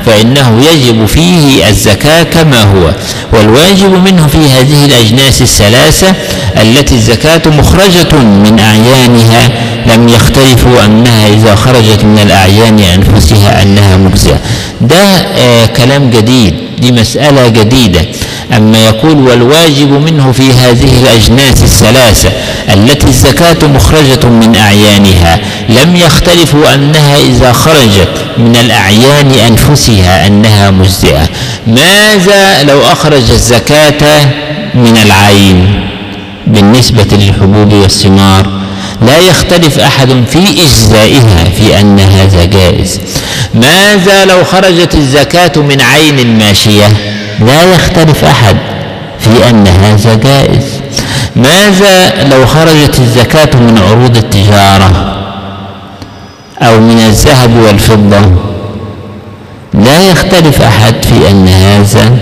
فإنه يجب فيه الزكاة كما هو والواجب منه في هذه الأجناس الثلاثة التي الزكاة مخرجة من أعيانها لم يختلفوا أنها إذا خرجت من الأعيان أنفسها أنها مجزئة. ده آه كلام جديد دي مسألة جديدة. أما يقول والواجب منه في هذه الأجناس الثلاثة التي الزكاة مخرجة من أعيانها لم يختلفوا أنها إذا خرجت من الأعيان أنفسها أنها مجزئة. ماذا لو أخرج الزكاة من العين بالنسبة للحبوب والثمار؟ لا يختلف أحد في إجزائها في أن هذا جائز. ماذا لو خرجت الزكاة من عين ماشية؟ لا يختلف أحد في أن هذا جائز. ماذا لو خرجت الزكاة من عروض التجارة أو من الذهب والفضة؟ لا يختلف أحد في أن هذا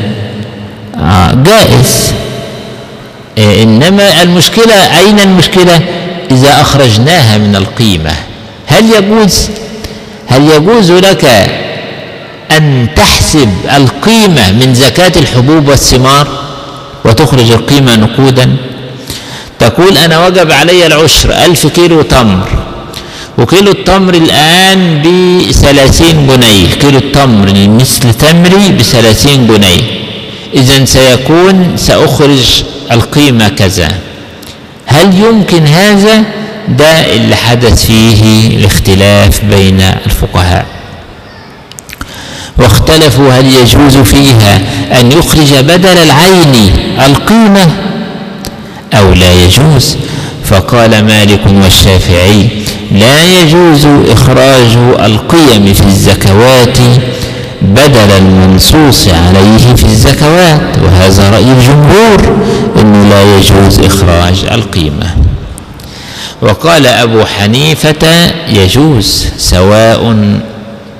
آه، جائز. إيه، إنما المشكلة أين المشكلة؟ إذا أخرجناها من القيمة. هل يجوز هل يجوز لك أن تحسب القيمة من زكاة الحبوب والثمار وتخرج القيمة نقودا. تقول أنا وجب علي العشر ألف كيلو تمر وكيلو التمر الآن بثلاثين جنيه كيلو التمر مثل تمري بثلاثين جنيه. إذا سيكون سأخرج القيمة كذا. هل يمكن هذا؟ ده اللي حدث فيه الاختلاف بين الفقهاء. واختلفوا هل يجوز فيها أن يخرج بدل العين القيمة أو لا يجوز؟ فقال مالك والشافعي لا يجوز إخراج القيم في الزكوات بدل المنصوص عليه في الزكوات وهذا رأي الجمهور أنه لا يجوز إخراج القيمة. وقال أبو حنيفة يجوز سواء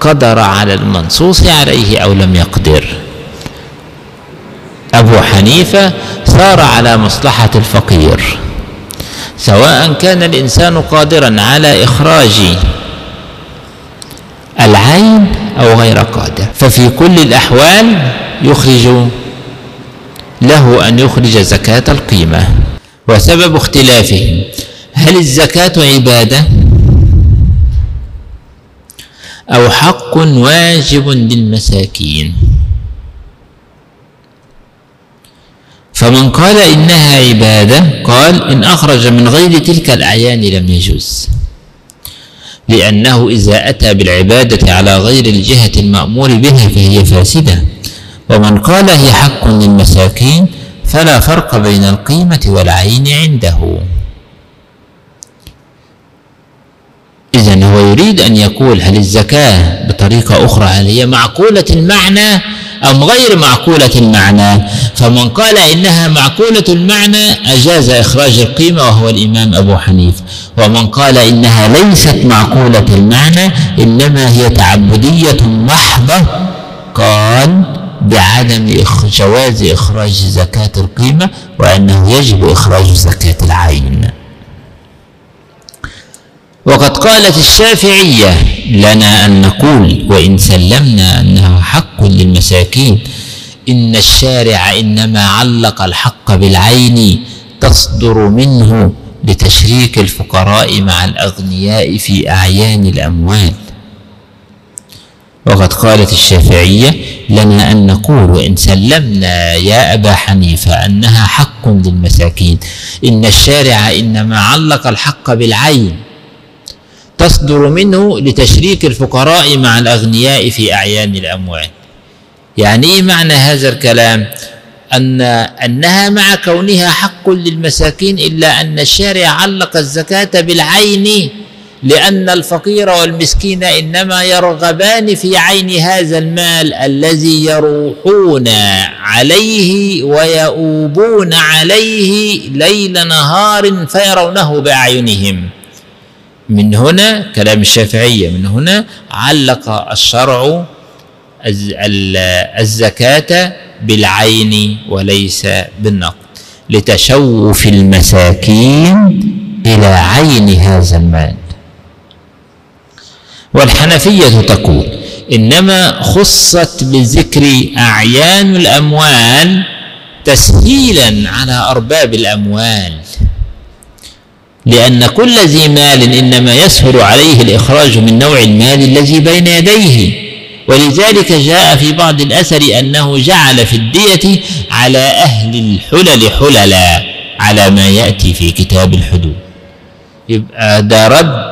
قدر على المنصوص عليه أو لم يقدر. أبو حنيفة صار على مصلحة الفقير. سواء كان الإنسان قادرا على إخراج العين أو غير قادر ففي كل الأحوال يخرج له أن يخرج زكاة القيمة. وسبب اختلافهم هل الزكاة عبادة؟ أو حق واجب للمساكين. فمن قال إنها عبادة قال إن أخرج من غير تلك الأعيان لم يجوز. لأنه إذا أتى بالعبادة على غير الجهة المأمور بها فهي فاسدة. ومن قال هي حق للمساكين فلا فرق بين القيمة والعين عنده. إذا هو يريد أن يقول هل الزكاة بطريقة أخرى هل هي معقولة المعنى أم غير معقولة المعنى؟ فمن قال إنها معقولة المعنى أجاز إخراج القيمة وهو الإمام أبو حنيفة ومن قال إنها ليست معقولة المعنى إنما هي تعبدية محضة قال بعدم جواز إخراج زكاة القيمة وأنه يجب إخراج زكاة العين. وقد قالت الشافعية لنا أن نقول وإن سلمنا أنه حق للمساكين إن الشارع إنما علق الحق بالعين تصدر منه لتشريك الفقراء مع الأغنياء في أعيان الأموال. وقد قالت الشافعية لنا أن نقول وإن سلمنا يا أبا حنيفة أنها حق للمساكين. إن الشارع إنما علق الحق بالعين تصدر منه لتشريك الفقراء مع الأغنياء في أعيان الأموال. يعني إيه معنى هذا الكلام؟ أن أنها مع كونها حق للمساكين إلا أن الشارع علق الزكاة بالعين لأن الفقير والمسكين إنما يرغبان في عين هذا المال الذي يروحون عليه ويؤوبون عليه ليل نهار فيرونه بأعينهم. من هنا كلام الشافعية من هنا علق الشرع الزكاة بالعين وليس بالنقد. لتشوف المساكين إلى عين هذا المال والحنفية تقول إنما خصت بذكر أعيان الأموال تسهيلا على أرباب الأموال. لأن كل ذي مال إنما يسهل عليه الإخراج من نوع المال الذي بين يديه. ولذلك جاء في بعض الأثر أنه جعل في الدية على أهل الحلل حللا على ما يأتي في كتاب الحدود. يبقى ده رد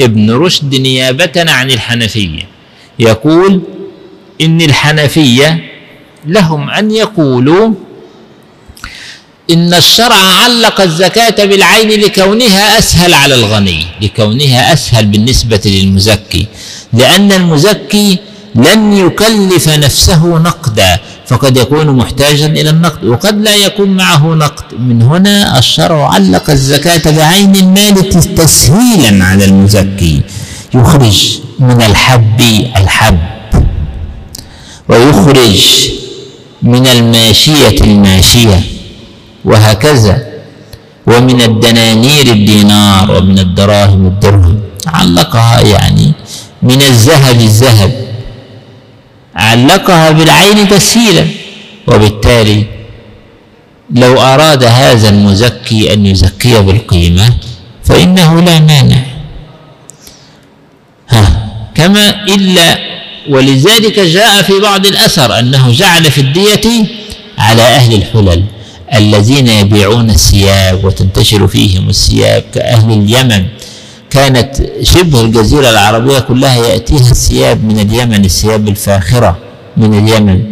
ابن رشد نيابة عن الحنفية. يقول إن الحنفية لهم أن يقولوا إن الشرع علق الزكاة بالعين لكونها أسهل على الغني لكونها أسهل بالنسبة للمزكي لأن المزكي لن يكلف نفسه نقدا فقد يكون محتاجا إلى النقد وقد لا يكون معه نقد. من هنا الشرع علق الزكاة بعين المال تسهيلا على المزكي يخرج من الحب الحب ويخرج من الماشية الماشية. وهكذا. ومن الدنانير الدينار ومن الدراهم الدرهم. علقها يعني من الذهب الذهب. علقها بالعين تسهيلا. وبالتالي لو أراد هذا المزكي أن يزكي بالقيمة فإنه لا مانع. ها كما إلا ولذلك جاء في بعض الأثر أنه جعل في الدية على أهل الحلل. الذين يبيعون الثياب وتنتشر فيهم الثياب كأهل اليمن. كانت شبه الجزيرة العربية كلها يأتيها الثياب من اليمن الثياب الفاخرة من اليمن.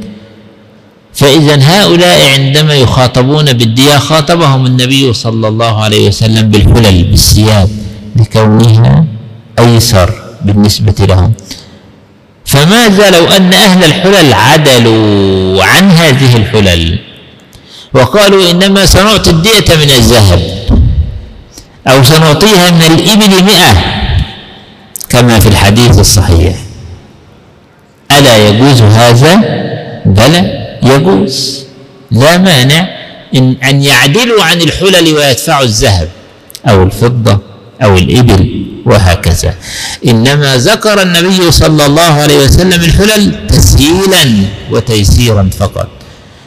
فإذا هؤلاء عندما يخاطبون بالدية خاطبهم النبي صلى الله عليه وسلم بالحلل بالثياب لكونها أيسر بالنسبة لهم. فماذا لو أن أهل الحلل عدلوا عن هذه الحلل؟ وقالوا إنما سنعطي الدية من الذهب أو سنعطيها من الإبل مئة كما في الحديث الصحيح. ألا يجوز هذا؟ بلى يجوز. لا مانع إن أن يعدلوا عن الحلل ويدفعوا الذهب أو الفضة أو الإبل وهكذا. إنما ذكر النبي صلى الله عليه وسلم الحلل تسهيلا وتيسيرا فقط.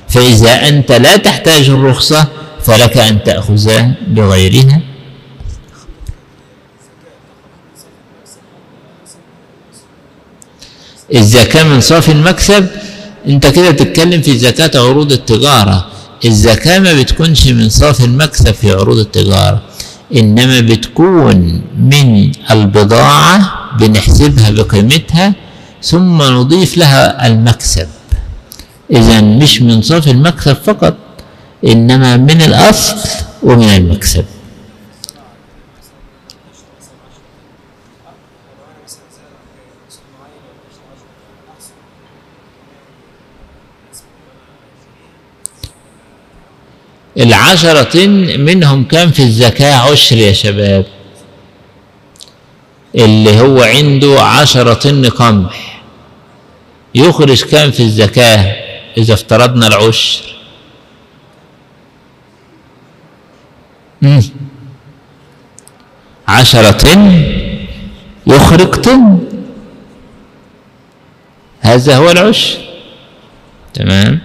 فإذا أنت لا تحتاج الرخصة فلك أن تأخذ بغيرها. الزكاة من صافي المكسب. أنت كده بتتكلم في زكاة عروض التجارة. الزكاة ما بتكونش من صافي المكسب في عروض التجارة. إنما بتكون من البضاعة بنحسبها بقيمتها ثم نضيف لها المكسب. إذا مش من صافي المكسب فقط إنما من الأصل ومن المكسب. العشرة منهم كان في الزكاة؟ عشر يا شباب. اللي هو عنده عشرة قمح يخرج كان في الزكاة؟ إذا افترضنا العشر. عشرة طن يخرج طن هذا هو العشر. تمام.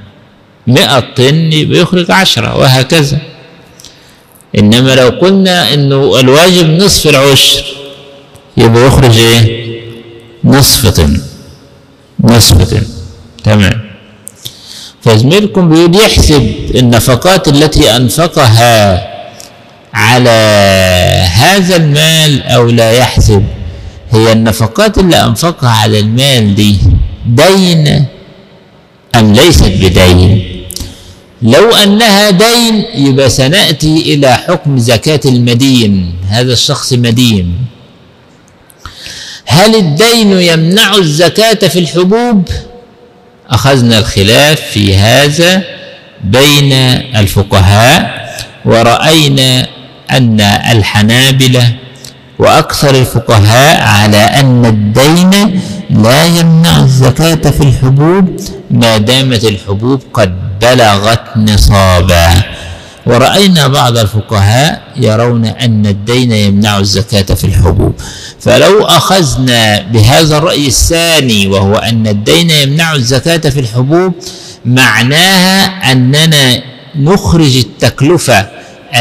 مئة طن يبقى يخرج عشرة وهكذا. إنما لو قلنا إنه الواجب نصف العشر يبقى يخرج إيه؟ نصف طن نصف طن تمام. فزميلكم بيقول يحسب النفقات التي أنفقها على هذا المال أو لا يحسب. هي النفقات اللي أنفقها على المال دي دين أم ليست بدين؟ لو أنها دين يبقى سنأتي إلى حكم زكاة المدين. هذا الشخص مدين. هل الدين يمنع الزكاة في الحبوب؟ أخذنا الخلاف في هذا بين الفقهاء ورأينا أن الحنابلة وأكثر الفقهاء على أن الدين لا يمنع الزكاة في الحبوب ما دامت الحبوب قد بلغت نصابا ورأينا بعض الفقهاء يرون أن الدين يمنع الزكاة في الحبوب. فلو أخذنا بهذا الرأي الثاني وهو أن الدين يمنع الزكاة في الحبوب معناها أننا نخرج التكلفة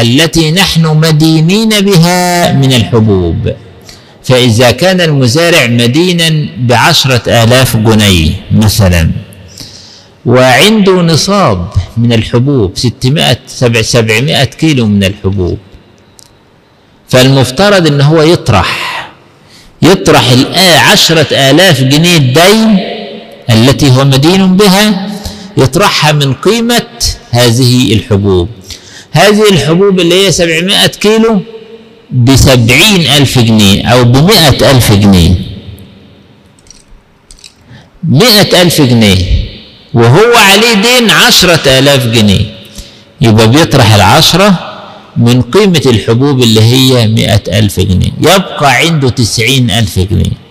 التي نحن مدينين بها من الحبوب. فإذا كان المزارع مدينا بعشرة آلاف جنيه مثلا. وعنده نصاب من الحبوب ستمائة سبع سبعمائة كيلو من الحبوب. فالمفترض إن هو يطرح يطرح الآن عشرة آلاف جنيه الدين التي هو مدين بها يطرحها من قيمة هذه الحبوب. هذه الحبوب اللي هي سبعمائة كيلو بسبعين ألف جنيه أو بمائة ألف جنيه. مائة ألف جنيه. وهو عليه دين عشرة آلاف جنيه. يبقى بيطرح العشرة من قيمة الحبوب اللي هي مئة ألف جنيه. يبقى عنده تسعين ألف جنيه.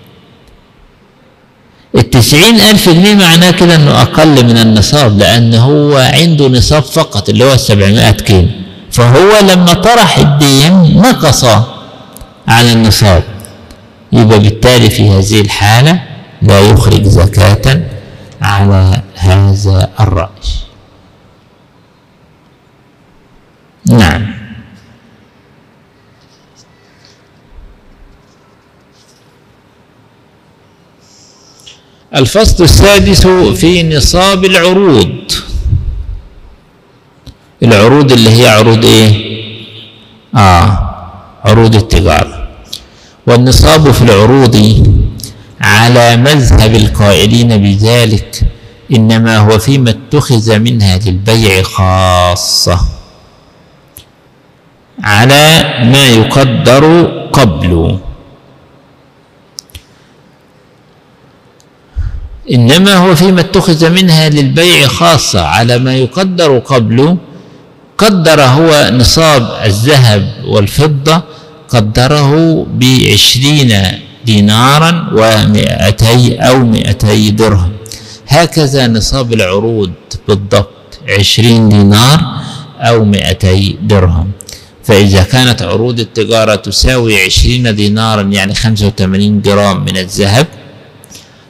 التسعين ألف جنيه معناه كده أنه أقل من النصاب لأن هو عنده نصاب فقط اللي هو السبعمائة كيلو فهو لما طرح الدين نقص عن النصاب. يبقى بالتالي في هذه الحالة لا يخرج زكاة على هذا الرأي. نعم. الفصل السادس في نصاب العروض. العروض اللي هي عروض إيه؟ آه عروض التجارة. والنصاب في العروض على مذهب القائلين بذلك إنما هو فيما اتخذ منها للبيع خاصة على ما يقدر قبله إنما هو فيما اتخذ منها للبيع خاصة على ما يقدر قبله قدر هو نصاب الذهب والفضة قدره بعشرين دينارا ومئتي أو مئتي درهم. هكذا نصاب العروض بالضبط عشرين دينار أو مئتي درهم. فإذا كانت عروض التجارة تساوي عشرين دينارا يعني خمسة وثمانين جرام من الذهب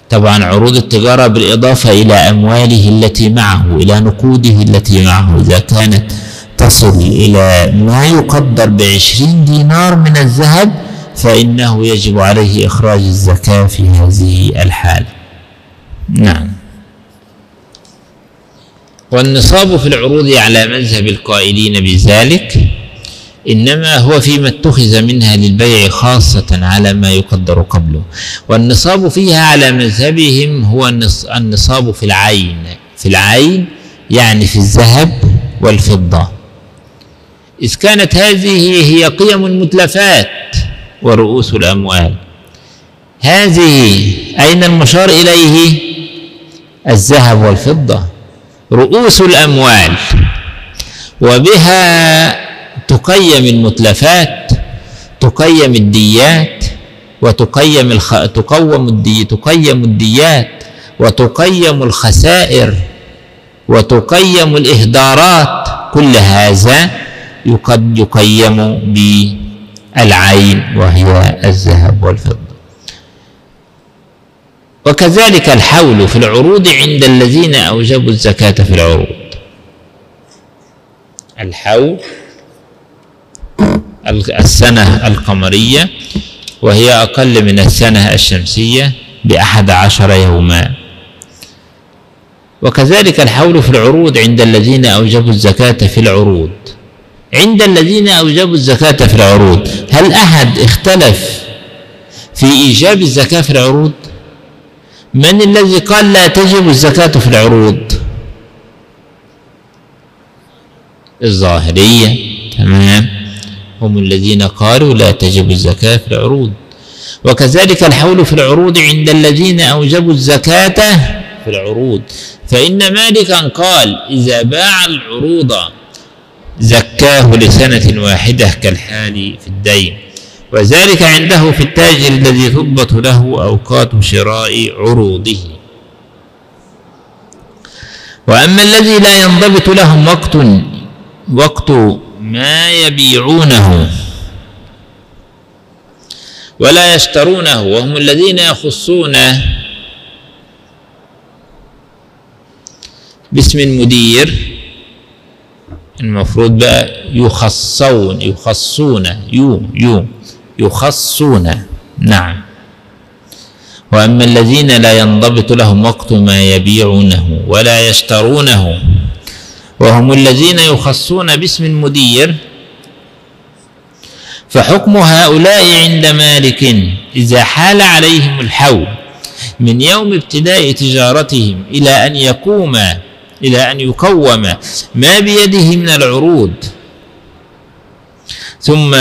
طبعا عروض التجارة بالإضافة إلى أمواله التي معه إلى نقوده التي معه. إذا كانت تصل إلى ما يقدر بعشرين دينار من الذهب فإنه يجب عليه إخراج الزكاة في هذه الحالة نعم. والنصاب في العروض على مذهب القائلين بذلك إنما هو فيما اتخذ منها للبيع خاصة على ما يقدر قبله. والنصاب فيها على مذهبهم هو النصاب في العين. في العين يعني في الذهب والفضة. إذ كانت هذه هي قيم المتلفات. ورؤوس الأموال. هذه أين المشار إليه؟ الذهب والفضة. رؤوس الأموال. وبها تقيم المتلفات تقيم الديات وتقيم الخ... تقوم الدي... تقيم الديات وتقيم الخسائر وتقيم الإهدارات. كل هذا يقد يقيم بالعين وهي الذهب والفضة. وكذلك الحول في العروض عند الذين أوجبوا الزكاة في العروض. الحول السنة القمرية وهي أقل من السنة الشمسية بأحد عشر يوما. وكذلك الحول في العروض عند الذين أوجبوا الزكاة في العروض. عند الذين أوجبوا الزكاة في العروض. هل أحد اختلف في إيجاب الزكاة في العروض؟ من الذي قال لا تجب الزكاة في العروض؟ الظاهرية. تمام. هم الذين قالوا لا تجب الزكاة في العروض. وكذلك الحول في العروض عند الذين أوجبوا الزكاة في العروض. فإن مالكا قال إذا باع العروض زكاه لسنة واحدة كالحال في الدين وذلك عنده في التاجر الذي تضبط له أوقات شراء عروضه. وأما الذي لا ينضبط لهم وقت وقت ما يبيعونه ولا يشترونه وهم الذين يخصون باسم المدير المفروض بقى يخصون يخصون. يو يو يخصون. نعم. وأما الذين لا ينضبط لهم وقت ما يبيعونه ولا يشترونه وهم الذين يخصون باسم المدير فحكم هؤلاء عند مالك إذا حال عليهم الحول من يوم ابتداء تجارتهم إلى أن يقوم إلى أن يقوم ما بيده من العروض ثم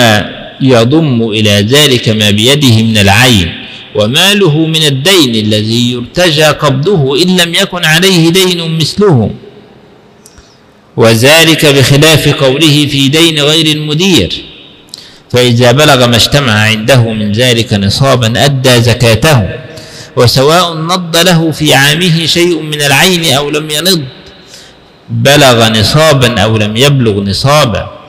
يضم إلى ذلك ما بيده من العين وماله من الدين الذي يرتجى قبضه إن لم يكن عليه دين مثله. وذلك بخلاف قوله في دين غير المدير فإذا بلغ ما اجتمع عنده من ذلك نصابا أدى زكاته وسواء نض له في عامه شيء من العين أو لم ينض بلغ نصابا أو لم يبلغ نصابا.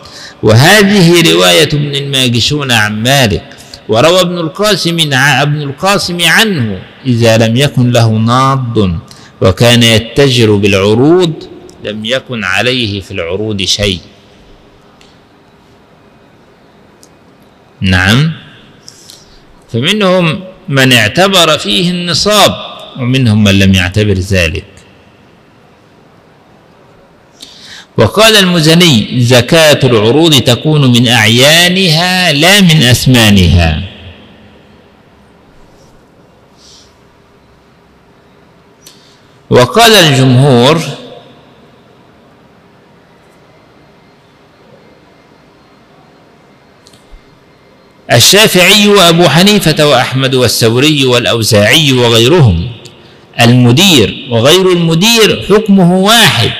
وهذه رواية ابن الماجشون عن مالك وروى ابن القاسم ابن القاسم عنه إذا لم يكن له ناض وكان يتجر بالعروض لم يكن عليه في العروض شيء. نعم. فمنهم من اعتبر فيه النصاب ومنهم من لم يعتبر ذلك. وقال المزني زكاة العروض تكون من أعيانها لا من أثمانها وقال الجمهور الشافعي وأبو حنيفة وأحمد والثوري والأوزاعي وغيرهم المدير وغير المدير حكمه واحد.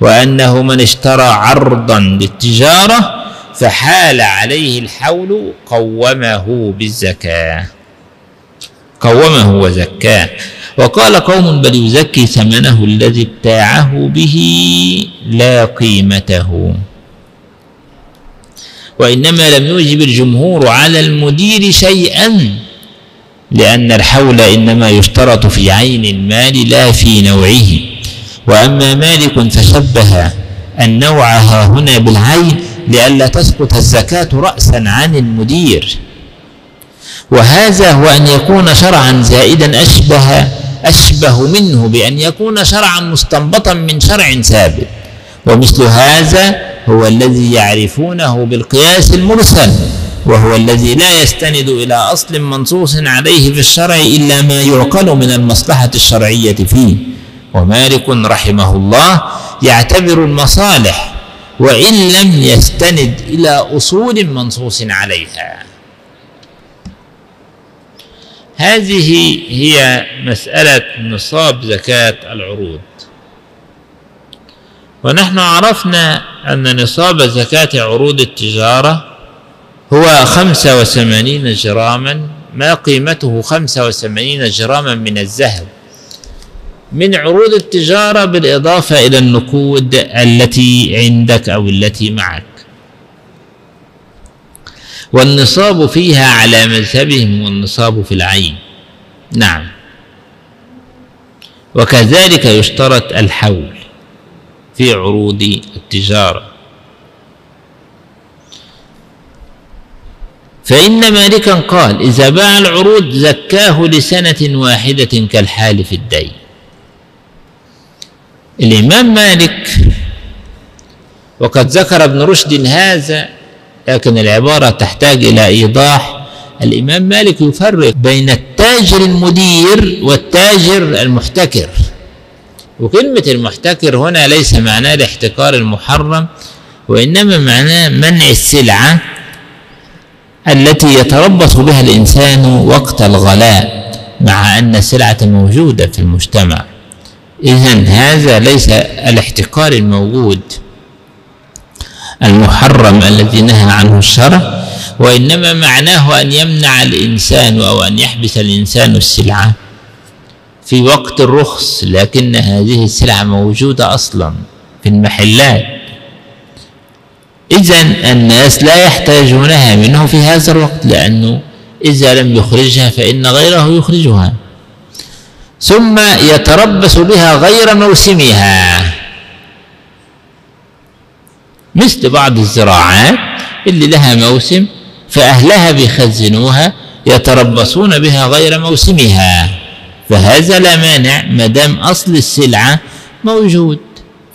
وأنه من اشترى عرضا للتجارة فحال عليه الحول قومه بالزكاة. قومه وزكاه. وقال قوم بل يزكي ثمنه الذي ابتاعه به لا قيمته. وإنما لم يوجب الجمهور على المدير شيئا لأن الحول إنما يشترط في عين المال لا في نوعه. وأما مالك فشبه النوع ها هنا بالعين لئلا تسقط الزكاة رأسا عن المدير. وهذا هو أن يكون شرعا زائدا أشبه أشبه منه بأن يكون شرعا مستنبطا من شرع ثابت. ومثل هذا هو الذي يعرفونه بالقياس المرسل وهو الذي لا يستند إلى أصل منصوص عليه في الشرع إلا ما يعقل من المصلحة الشرعية فيه. ومالك رحمه الله يعتبر المصالح وإن لم يستند إلى أصول منصوص عليها. هذه هي مسألة نصاب زكاة العروض. ونحن عرفنا أن نصاب زكاة عروض التجارة هو خمسة وثمانين جراما ما قيمته خمسة وثمانين جراما من الذهب. من عروض التجارة بالإضافة إلى النقود التي عندك أو التي معك. والنصاب فيها على مذهبهم والنصاب في العين. نعم. وكذلك يشترط الحول في عروض التجارة. فإن مالكا قال إذا باع العروض زكاه لسنة واحدة كالحال في الدين. الإمام مالك. وقد ذكر ابن رشد هذا لكن العبارة تحتاج إلى إيضاح. الإمام مالك يفرق بين التاجر المدير والتاجر المحتكر. وكلمة المحتكر هنا ليس معناه الاحتكار المحرم وإنما معناه منع السلعة التي يتربص بها الإنسان وقت الغلاء مع أن السلعة موجودة في المجتمع. إذا هذا ليس الاحتكار الموجود المحرم الذي نهى عنه الشرع وإنما معناه أن يمنع الإنسان أو أن يحبس الإنسان السلعة في وقت الرخص لكن هذه السلعة موجودة أصلا في المحلات. إذا الناس لا يحتاجونها منه في هذا الوقت لأنه إذا لم يخرجها فإن غيره يخرجها. ثم يتربص بها غير موسمها. مثل بعض الزراعات اللي لها موسم فأهلها بيخزنوها يتربصون بها غير موسمها. فهذا لا مانع ما دام أصل السلعة موجود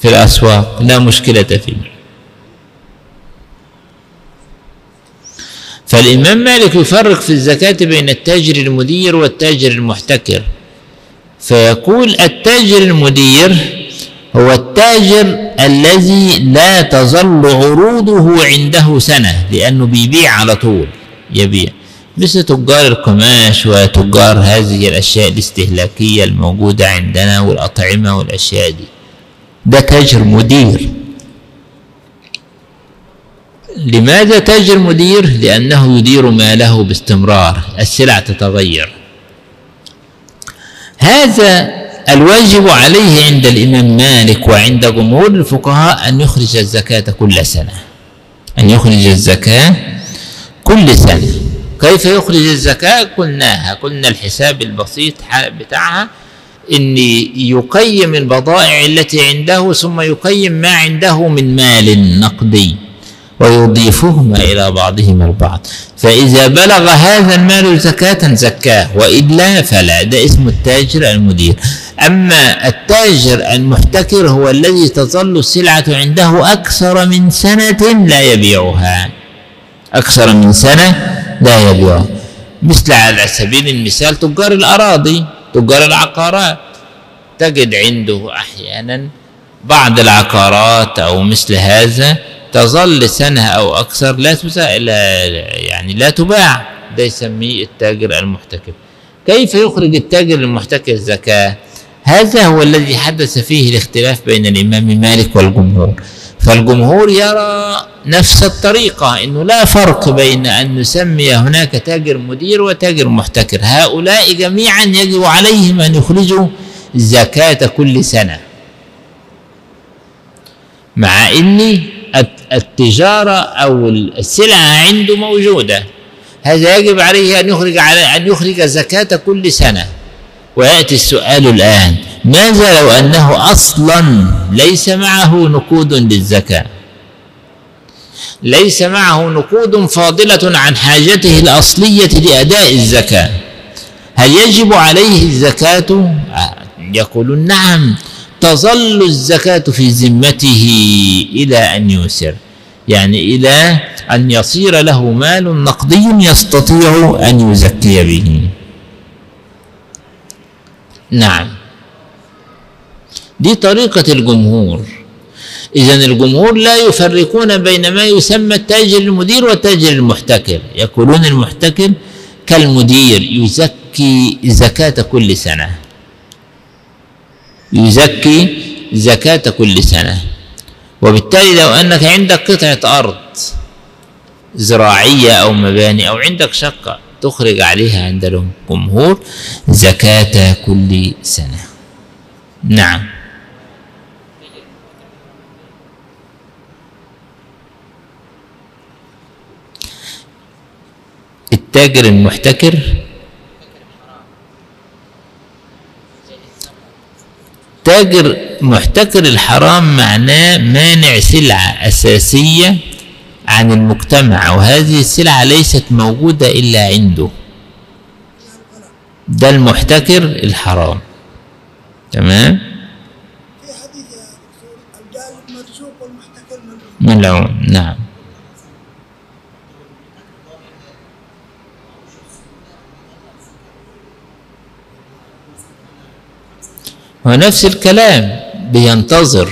في الأسواق لا مشكلة فيه. فالإمام مالك يفرق في الزكاة بين التاجر المدير والتاجر المحتكر. فيقول التاجر المدير هو التاجر الذي لا تظل عروضه عنده سنة لأنه بيبيع على طول يبيع. مثل تجار القماش وتجار هذه الأشياء الاستهلاكية الموجودة عندنا والأطعمة والأشياء دي. ده تاجر مدير. لماذا تاجر مدير؟ لأنه يدير ماله باستمرار. السلع تتغير. هذا الواجب عليه عند الإمام مالك وعند جمهور الفقهاء أن يخرج الزكاة كل سنة. أن يخرج الزكاة كل سنة. كيف يخرج الزكاة؟ قلناها. قلنا الحساب البسيط بتاعها ان يقيم البضائع التي عنده ثم يقيم ما عنده من مال نقدي. ويضيفهما إلى بعضهما البعض. فإذا بلغ هذا المال زكاة زكاه وإلا فلا ده اسم التاجر المدير. أما التاجر المحتكر هو الذي تظل السلعة عنده أكثر من سنة لا يبيعها. أكثر من سنة لا يبيعها. مثل على سبيل المثال تجار الأراضي تجار العقارات. تجد عنده أحيانا بعض العقارات أو مثل هذا تظل سنة أو أكثر لا لا يعني لا تباع ده يسميه التاجر المحتكر. كيف يخرج التاجر المحتكر الزكاة هذا هو الذي حدث فيه الاختلاف بين الإمام مالك والجمهور. فالجمهور يرى نفس الطريقة أنه لا فرق بين أن نسمي هناك تاجر مدير وتاجر محتكر. هؤلاء جميعا يجب عليهم أن يخرجوا زكاة كل سنة. مع أن التجارة أو السلعة عنده موجودة. هذا يجب عليه أن يخرج على أن يخرج زكاة كل سنة. ويأتي السؤال الآن ماذا لو أنه أصلا ليس معه نقود للزكاة؟ ليس معه نقود فاضلة عن حاجته الأصلية لأداء الزكاة. هل يجب عليه الزكاة؟ يقولون نعم. تظل الزكاة في ذمته إلى أن يسر. يعني إلى أن يصير له مال نقدي يستطيع أن يزكي به. نعم. دي طريقة الجمهور. إذا الجمهور لا يفرقون بين ما يسمى التاجر المدير والتاجر المحتكر. يقولون المحتكر كالمدير يزكي زكاة كل سنة. يزكي زكاة كل سنة. وبالتالي لو أنك عندك قطعة أرض زراعية أو مباني أو عندك شقة تخرج عليها عند الجمهور زكاة كل سنة. نعم. التاجر المحتكر تاجر محتكر الحرام معناه مانع سلعة أساسية عن المجتمع وهذه السلعة ليست موجودة إلا عنده. ده المحتكر الحرام. تمام؟ في حديث يا دكتور الجالب مرزوق والمحتكر ملعون نعم. ونفس الكلام بينتظر.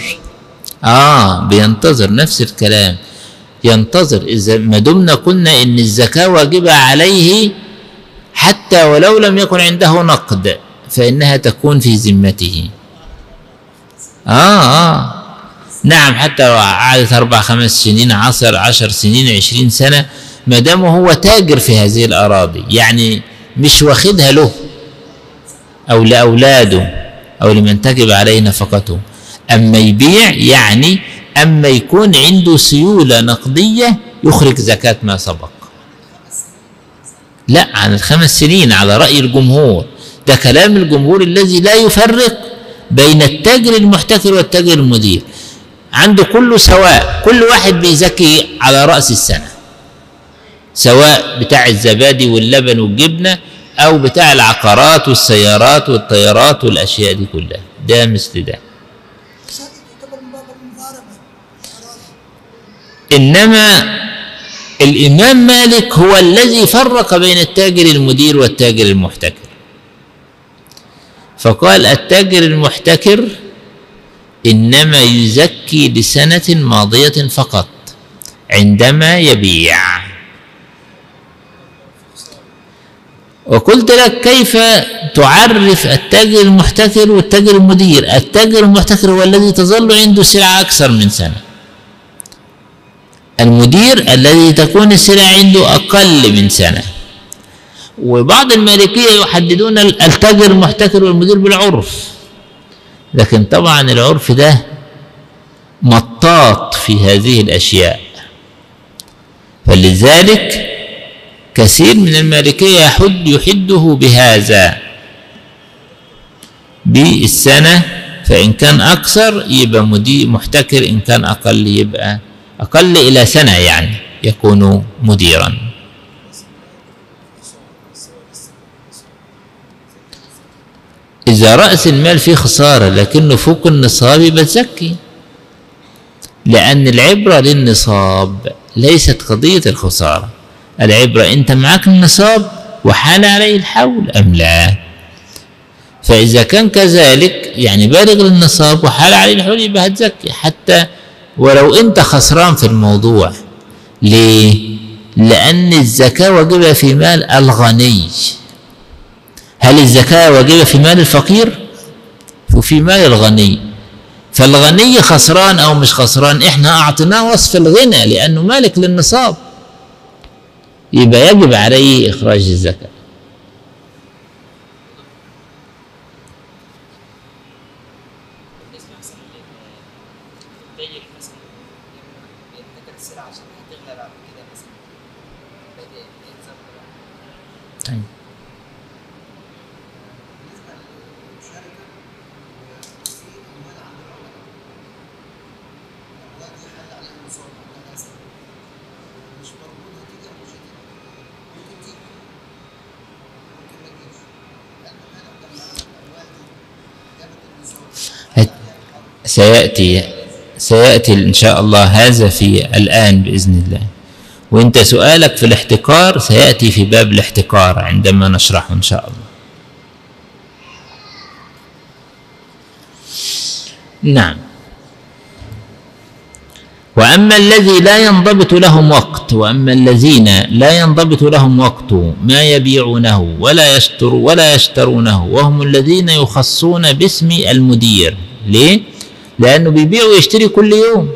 آه بينتظر نفس الكلام. ينتظر إذا ما دمنا قلنا إن الزكاة واجبة عليه حتى ولو لم يكن عنده نقد فإنها تكون في ذمته. آه آه. نعم حتى لو قعدت أربع خمس سنين عشر عشر سنين عشرين سنة ما دام هو تاجر في هذه الأراضي يعني مش واخدها له أو لأولاده. أو لمن تجب عليه نفقته. أما يبيع يعني أما يكون عنده سيولة نقدية يخرج زكاة ما سبق. لا عن الخمس سنين على رأي الجمهور. ده كلام الجمهور الذي لا يفرق بين التاجر المحتكر والتاجر المدير. عنده كله سواء كل واحد بيزكي على رأس السنة. سواء بتاع الزبادي واللبن والجبنة أو بتاع العقارات والسيارات والطيارات والأشياء دي كلها. ده مثل ده. إنما الإمام مالك هو الذي فرق بين التاجر المدير والتاجر المحتكر. فقال التاجر المحتكر إنما يزكي لسنة ماضية فقط عندما يبيع. وقلت لك كيف تعرف التاجر المحتكر والتاجر المدير؟ التاجر المحتكر هو الذي تظل عنده سلعة أكثر من سنة. المدير الذي تكون السلع عنده أقل من سنة. وبعض المالكية يحددون التاجر المحتكر والمدير بالعرف. لكن طبعا العرف ده مطاط في هذه الأشياء. فلذلك كثير من المالكية يحد يحده بهذا. بالسنة فإن كان أكثر يبقى مدير محتكر إن كان أقل يبقى أقل إلى سنة يعني يكون مديرا. إذا رأس المال فيه خسارة لكنه فوق النصاب يبقى تزكي. لأن العبرة للنصاب ليست قضية الخسارة. العبرة أنت معك النصاب وحال عليه الحول أم لا؟ فإذا كان كذلك يعني بالغ للنصاب وحال عليه الحول يبقى هتزكي حتى ولو أنت خسران في الموضوع. ليه؟ لأن الزكاة واجبة في مال الغني. هل الزكاة واجبة في مال الفقير؟ وفي مال الغني. فالغني خسران أو مش خسران إحنا أعطيناه وصف الغنى لأنه مالك للنصاب. يبقى يجب عليه إخراج الزكاة بالنسبة مثلا للتاجر مثلا يتذكر السلعه عشان هتغلى بعد كده مثلا بدأ يلزم طيب. بالنسبة للمشاركه في اموال عند العملاء الاموال دي حل عليها نصاب عندها اسد مش مربوط هتيجي أو مش هتيجي ممكن تيجي ممكن ما تجيش لأن أنا لما الاموال دي جابت النصاب هت- سيأتي سيأتي إن شاء الله هذا في الآن بإذن الله. وأنت سؤالك في الاحتكار سيأتي في باب الاحتكار عندما نشرحه إن شاء الله. نعم. وأما الذي لا ينضبط لهم وقت وأما الذين لا ينضبط لهم وقت ما يبيعونه ولا يشتر ولا يشترونه وهم الذين يخصون باسم المدير. ليه؟ لأنه بيبيع ويشتري كل يوم.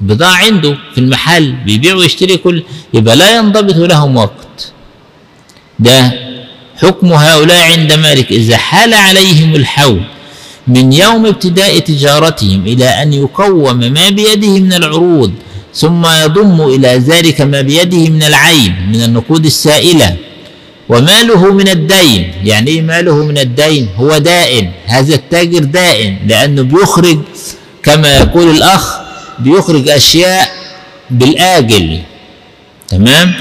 البضاعة عنده في المحل بيبيع ويشتري كل يبقى لا ينضبط لهم وقت. ده حكم هؤلاء عند مالك. إذا حال عليهم الحول من يوم ابتداء تجارتهم إلى أن يقوم ما بيده من العروض ثم يضم إلى ذلك ما بيده من العين من النقود السائلة. وماله من الدين يعني إيه ماله من الدين؟ هو دائن هذا التاجر دائن لأنه بيخرج كما يقول الأخ بيخرج أشياء بالآجل تمام؟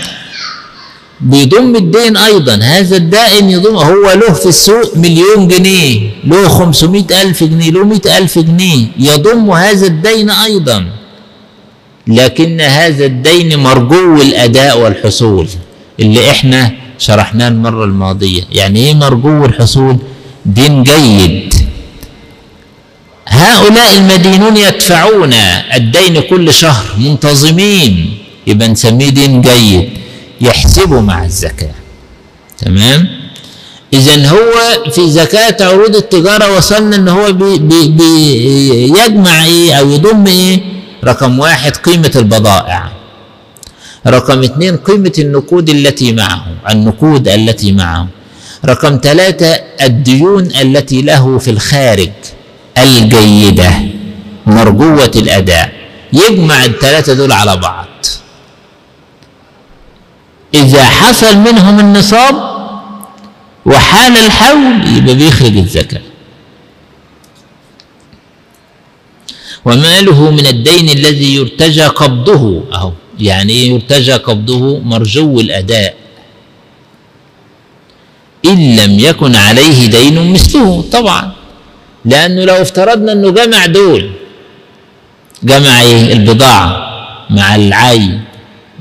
بيضم الدين أيضا هذا الدائن يضم هو له في السوق مليون جنيه له خمسمائة ألف جنيه له مئة ألف جنيه يضم هذا الدين أيضا لكن هذا الدين مرجو الأداء والحصول اللي إحنا شرحناه المرة الماضية. يعني إيه مرجو الحصول دين جيد. هؤلاء المدينون يدفعون الدين كل شهر منتظمين. يبقى نسميه دين جيد. يحسبه مع الزكاة. تمام؟ اذا هو في زكاة عروض التجارة وصلنا إن هو بي بي بي يجمع إيه أو يضم إيه رقم واحد قيمة البضائع. رقم اثنين قيمة النقود التي معه النقود التي معه. رقم ثلاثة الديون التي له في الخارج الجيدة مرجوة الأداء. يجمع الثلاثة دول على بعض. إذا حصل منهم النصاب وحال الحول يبقى بيخرج الزكاة. وماله من الدين الذي يرتجى قبضه أهو. يعني إيه؟ يرتجى قبضه مرجو الأداء. إن لم يكن عليه دين مثله طبعا. لأنه لو افترضنا إنه جمع دول جمع إيه؟ البضاعة مع العين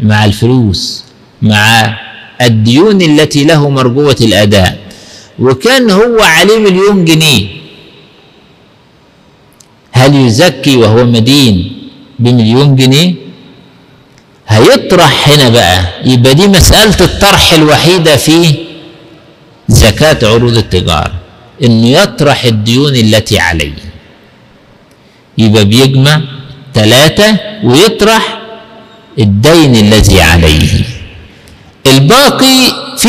مع الفلوس مع الديون التي له مرجوة الأداء. وكان هو عليه مليون جنيه. هل يزكي وهو مدين بمليون جنيه؟ هيطرح هنا بقى. يبقى دي مسألة الطرح الوحيدة في زكاة عروض التجارة إنه يطرح الديون التي عليه. يبقى بيجمع ثلاثة ويطرح الدين الذي عليه. الباقي في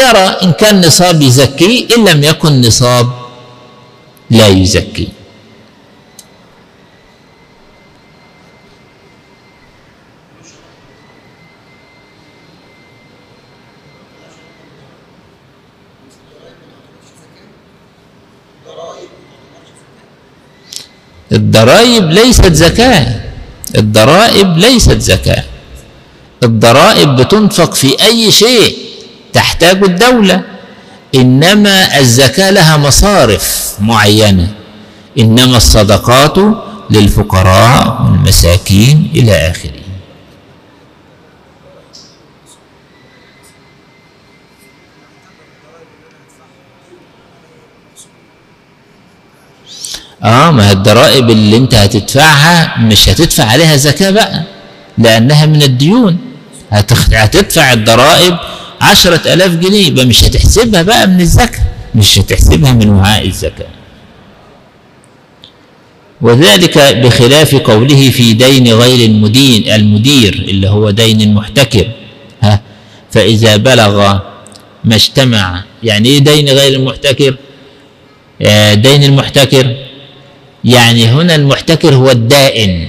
يرى إن كان نصاب يزكي إن لم يكن نصاب لا يزكي الضرائب ليست زكاة. الضرائب ليست زكاة. الضرائب بتنفق في أي شيء تحتاج الدولة. إنما الزكاة لها مصارف معينة. إنما الصدقات للفقراء والمساكين إلى آخره. آه ما الضرائب اللي انت هتدفعها مش هتدفع عليها زكاة بقى لأنها من الديون. هتدفع الضرائب عشرة ألاف جنيه يبقى مش هتحسبها بقى من الزكاة مش هتحسبها من وعاء الزكاة. وذلك بخلاف قوله في دين غير المدين المدير اللي هو دين المحتكر ها فإذا بلغ ما اجتمع يعني إيه دين غير المحتكر آه دين المحتكر يعني هنا المحتكر هو الدائن.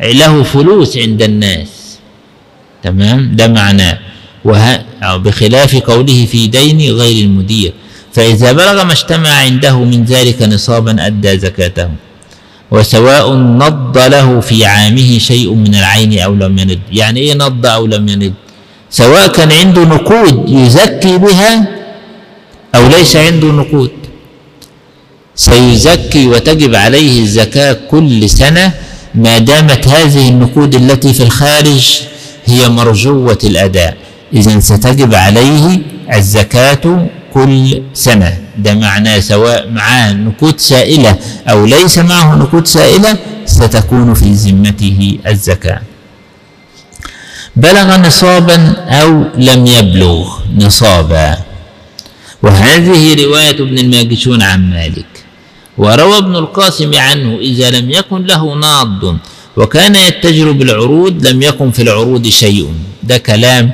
له فلوس عند الناس. تمام؟ ده معناه. وه... أو بخلاف قوله في دين غير المدير. فإذا بلغ ما اجتمع عنده من ذلك نصابا أدى زكاته. وسواء نض له في عامه شيء من العين أو لم يند. يعني إيه نض أو لم يند؟ سواء كان عنده نقود يزكي بها أو ليس عنده نقود. سيزكي وتجب عليه الزكاة كل سنة ما دامت هذه النقود التي في الخارج هي مرجوة الأداء. إذا ستجب عليه الزكاة كل سنة. ده معناه سواء معاه نقود سائلة أو ليس معه نقود سائلة ستكون في ذمته الزكاة. بلغ نصابا أو لم يبلغ نصابا. وهذه رواية ابن الماجشون عن مالك. وروى ابن القاسم عنه إذا لم يكن له ناض وكان يتجر بالعروض لم يكن في العروض شيء. ده كلام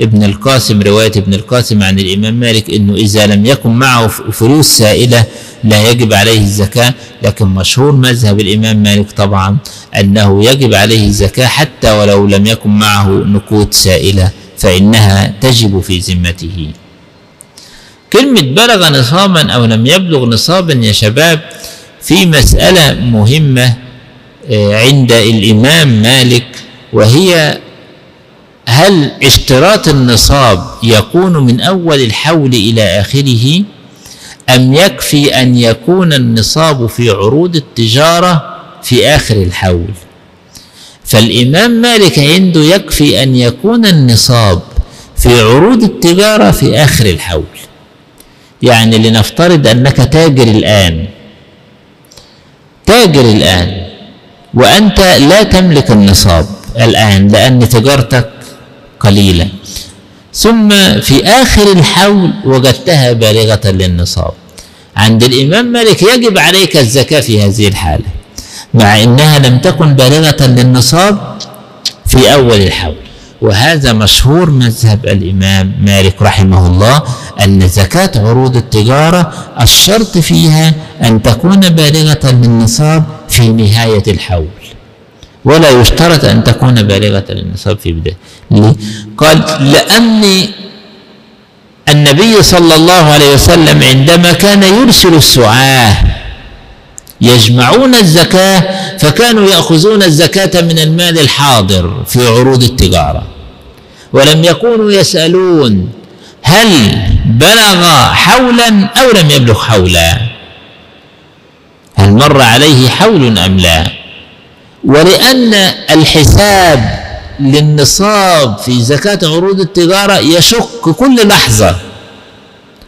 ابن القاسم رواية ابن القاسم عن الإمام مالك إنه إذا لم يكن معه فلوس سائلة لا يجب عليه الزكاة لكن مشهور مذهب الإمام مالك طبعا أنه يجب عليه الزكاة حتى ولو لم يكن معه نقود سائلة فإنها تجب في ذمته. كلمة بلغ نصابا أو لم يبلغ نصابا يا شباب في مسألة مهمة آه، عند الإمام مالك وهي هل اشتراط النصاب يكون من أول الحول إلى آخره أم يكفي أن يكون النصاب في عروض التجارة في آخر الحول؟ فالإمام مالك عنده يكفي أن يكون النصاب في عروض التجارة في آخر الحول. يعني لنفترض أنك تاجر الآن. تاجر الآن وأنت لا تملك النصاب الآن لأن تجارتك قليلة. ثم في آخر الحول وجدتها بالغة للنصاب. عند الإمام مالك يجب عليك الزكاة في هذه الحالة مع أنها لم تكن بالغة للنصاب في أول الحول. وهذا مشهور مذهب الإمام مالك رحمه الله أن زكاة عروض التجارة الشرط فيها أن تكون بالغة للنصاب في نهاية الحول ولا يشترط أن تكون بالغة للنصاب في بداية ليه؟ قال لأن النبي صلى الله عليه وسلم عندما كان يرسل السعاة يجمعون الزكاة فكانوا يأخذون الزكاة من المال الحاضر في عروض التجارة. ولم يكونوا يسألون هل بلغ حولا أو لم يبلغ حولا. هل مر عليه حول أم لا؟ ولأن الحساب للنصاب في زكاة عروض التجارة يشق كل لحظة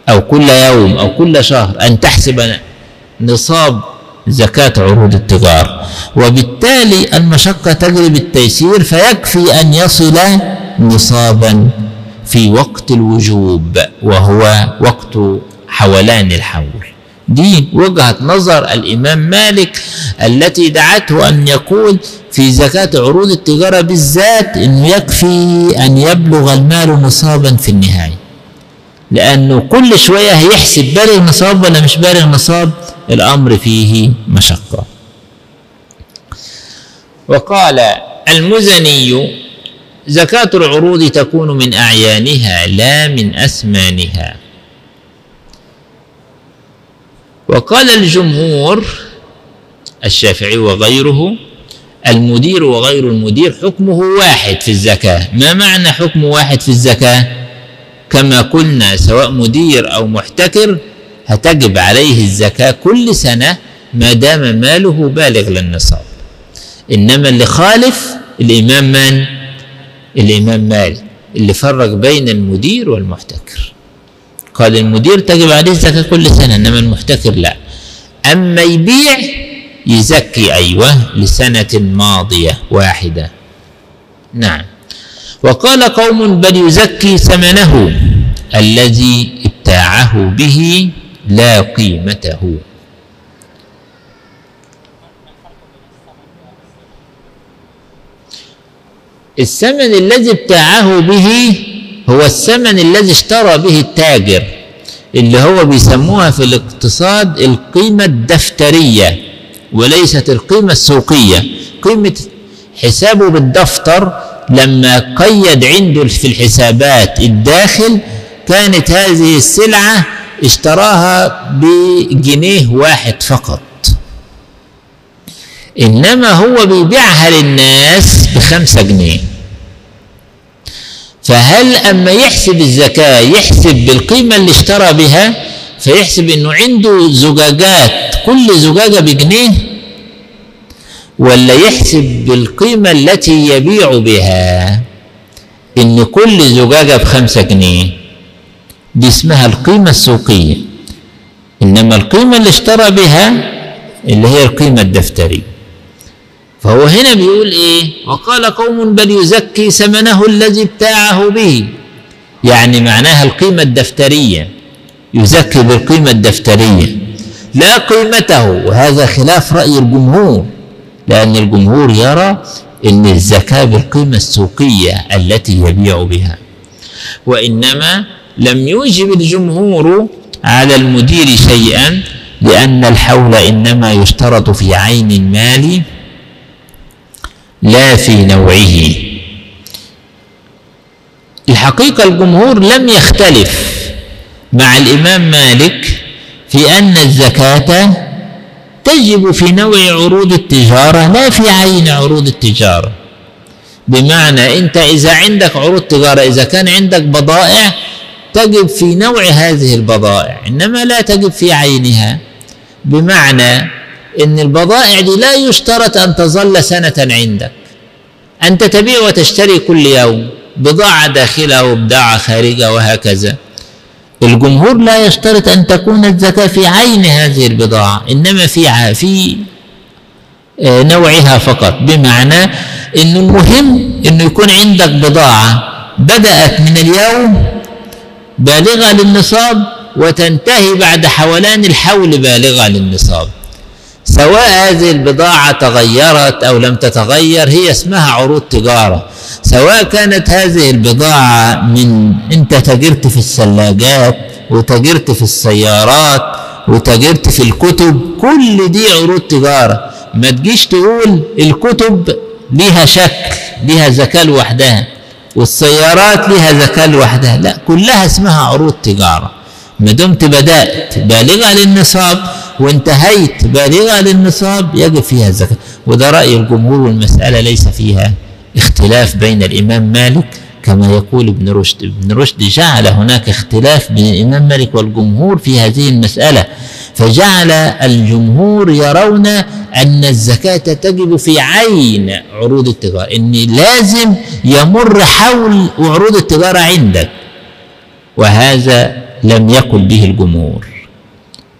أو كل يوم أو كل شهر أن تحسب نصاب زكاة عروض التجارة وبالتالي المشقة تجلب التيسير فيكفي أن يصل نصابا في وقت الوجوب وهو وقت حولان الحول. دي وجهة نظر الإمام مالك التي دعته أن يقول في زكاة عروض التجارة بالذات أنه يكفي أن يبلغ المال نصابا في النهاية. لأنه كل شوية هيحسب بالغ نصاب ولا مش بالغ نصاب الأمر فيه مشقة. وقال المزني زكاة العروض تكون من أعيانها لا من أثمانها. وقال الجمهور الشافعي وغيره المدير وغير المدير حكمه واحد في الزكاة. ما معنى حكم واحد في الزكاة؟ كما قلنا سواء مدير أو محتكر هتجب عليه الزكاة كل سنة ما دام ماله بالغ للنصاب. إنما اللي خالف الإمام من؟ الإمام مالك اللي فرق بين المدير والمحتكر. قال المدير تجب عليه الزكاة كل سنة إنما المحتكر لا. أما يبيع يزكي أيوة لسنة ماضية واحدة. نعم. وقال قوم بل يزكي ثمنه الذي ابتاعه به لا قيمته. الثمن الذي ابتاعه به هو الثمن الذي اشترى به التاجر اللي هو بيسموها في الاقتصاد القيمة الدفترية وليست القيمة السوقية. قيمة حسابه بالدفتر لما قيد عنده في الحسابات الداخل كانت هذه السلعة اشتراها بجنيه واحد فقط. إنما هو بيبيعها للناس بخمسة جنيه. فهل أما يحسب الزكاة يحسب بالقيمة اللي اشترى بها فيحسب إنه عنده زجاجات كل زجاجة بجنيه؟ ولا يحسب بالقيمة التي يبيع بها إن كل زجاجة بخمسة جنيه؟ دي اسمها القيمة السوقية. إنما القيمة اللي اشترى بها اللي هي القيمة الدفترية. فهو هنا بيقول إيه؟ وقال قوم بل يزكي ثمنه الذي ابتاعه به. يعني معناها القيمة الدفترية. يزكي بالقيمة الدفترية. لا قيمته. وهذا خلاف رأي الجمهور. لأن الجمهور يرى أن الزكاة بالقيمة السوقية التي يبيع بها. وإنما لم يوجب الجمهور على المدير شيئا لأن الحول إنما يشترط في عين المال لا في نوعه. الحقيقة الجمهور لم يختلف مع الإمام مالك في أن الزكاة تجب في نوع عروض التجارة لا في عين عروض التجارة. بمعنى أنت إذا عندك عروض تجارة إذا كان عندك بضائع تجب في نوع هذه البضائع إنما لا تجب في عينها بمعنى أن البضائع دي لا يشترط أن تظل سنة عندك. أنت تبيع وتشتري كل يوم بضاعة داخلة وبضاعة خارجة وهكذا. الجمهور لا يشترط أن تكون الزكاة في عين هذه البضاعة إنما في في آه، نوعها فقط. بمعنى أنه المهم أنه يكون عندك بضاعة بدأت من اليوم بالغة للنصاب وتنتهي بعد حولان الحول بالغة للنصاب. سواء هذه البضاعة تغيرت أو لم تتغير هي اسمها عروض تجارة. سواء كانت هذه البضاعة من أنت تجرت في الثلاجات وتجرت في السيارات وتجرت في الكتب كل دي عروض تجارة. ما تجيش تقول الكتب ليها شكل ليها زكاة لوحدها. والسيارات ليها زكاة لوحدها. لا كلها اسمها عروض تجارة. ما دمت بدأت. بالغة للنصاب وانتهيت. بالغة للنصاب يجب فيها الزكاة وده رأي الجمهور والمسألة ليس فيها اختلاف بين الإمام مالك كما يقول ابن رشد. ابن رشد جعل هناك اختلاف بين الإمام مالك والجمهور في هذه المسألة فجعل الجمهور يرون أن الزكاة تجب في عين عروض التجارة إن لازم يمر حول عروض التجارة عندك وهذا لم يقل به الجمهور.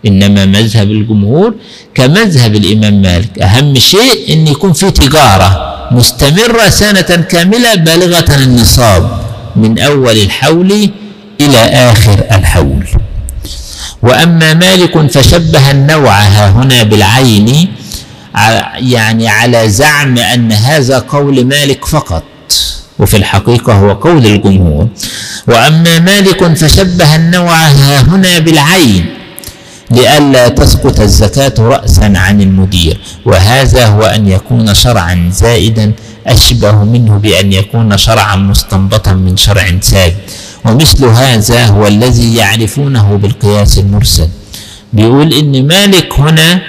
إنما مذهب الجمهور كمذهب الإمام مالك أهم شيء أن يكون في تجارة. مستمرة سنة كاملة بالغة النصاب من أول الحول إلى آخر الحول. وأما مالك فشبه النوع ها هنا بالعين يعني على زعم أن هذا قول مالك فقط وفي الحقيقة هو قول الجمهور. وأما مالك فشبه النوع ها هنا بالعين لئلا تسقط الزكاة رأسا عن المدير وهذا هو أن يكون شرعا زائدا أشبه منه بأن يكون شرعا مستنبطا من شرع ثابت. ومثل هذا هو الذي يعرفونه بالقياس المرسل. بيقول إن مالك هنا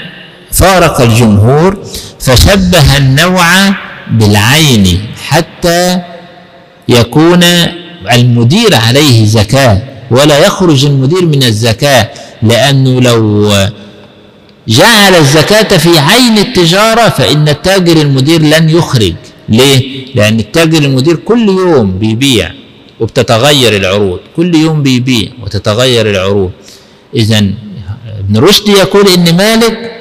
فارق الجمهور فشبه النوع بالعين حتى يكون المدير عليه زكاة ولا يخرج المدير من الزكاة. لأنه لو جعل الزكاة في عين التجارة فإن التاجر المدير لن يخرج. ليه؟ لأن التاجر المدير كل يوم بيبيع وبتتغير العروض. كل يوم بيبيع وتتغير العروض. إذا ابن رشد يقول إن مالك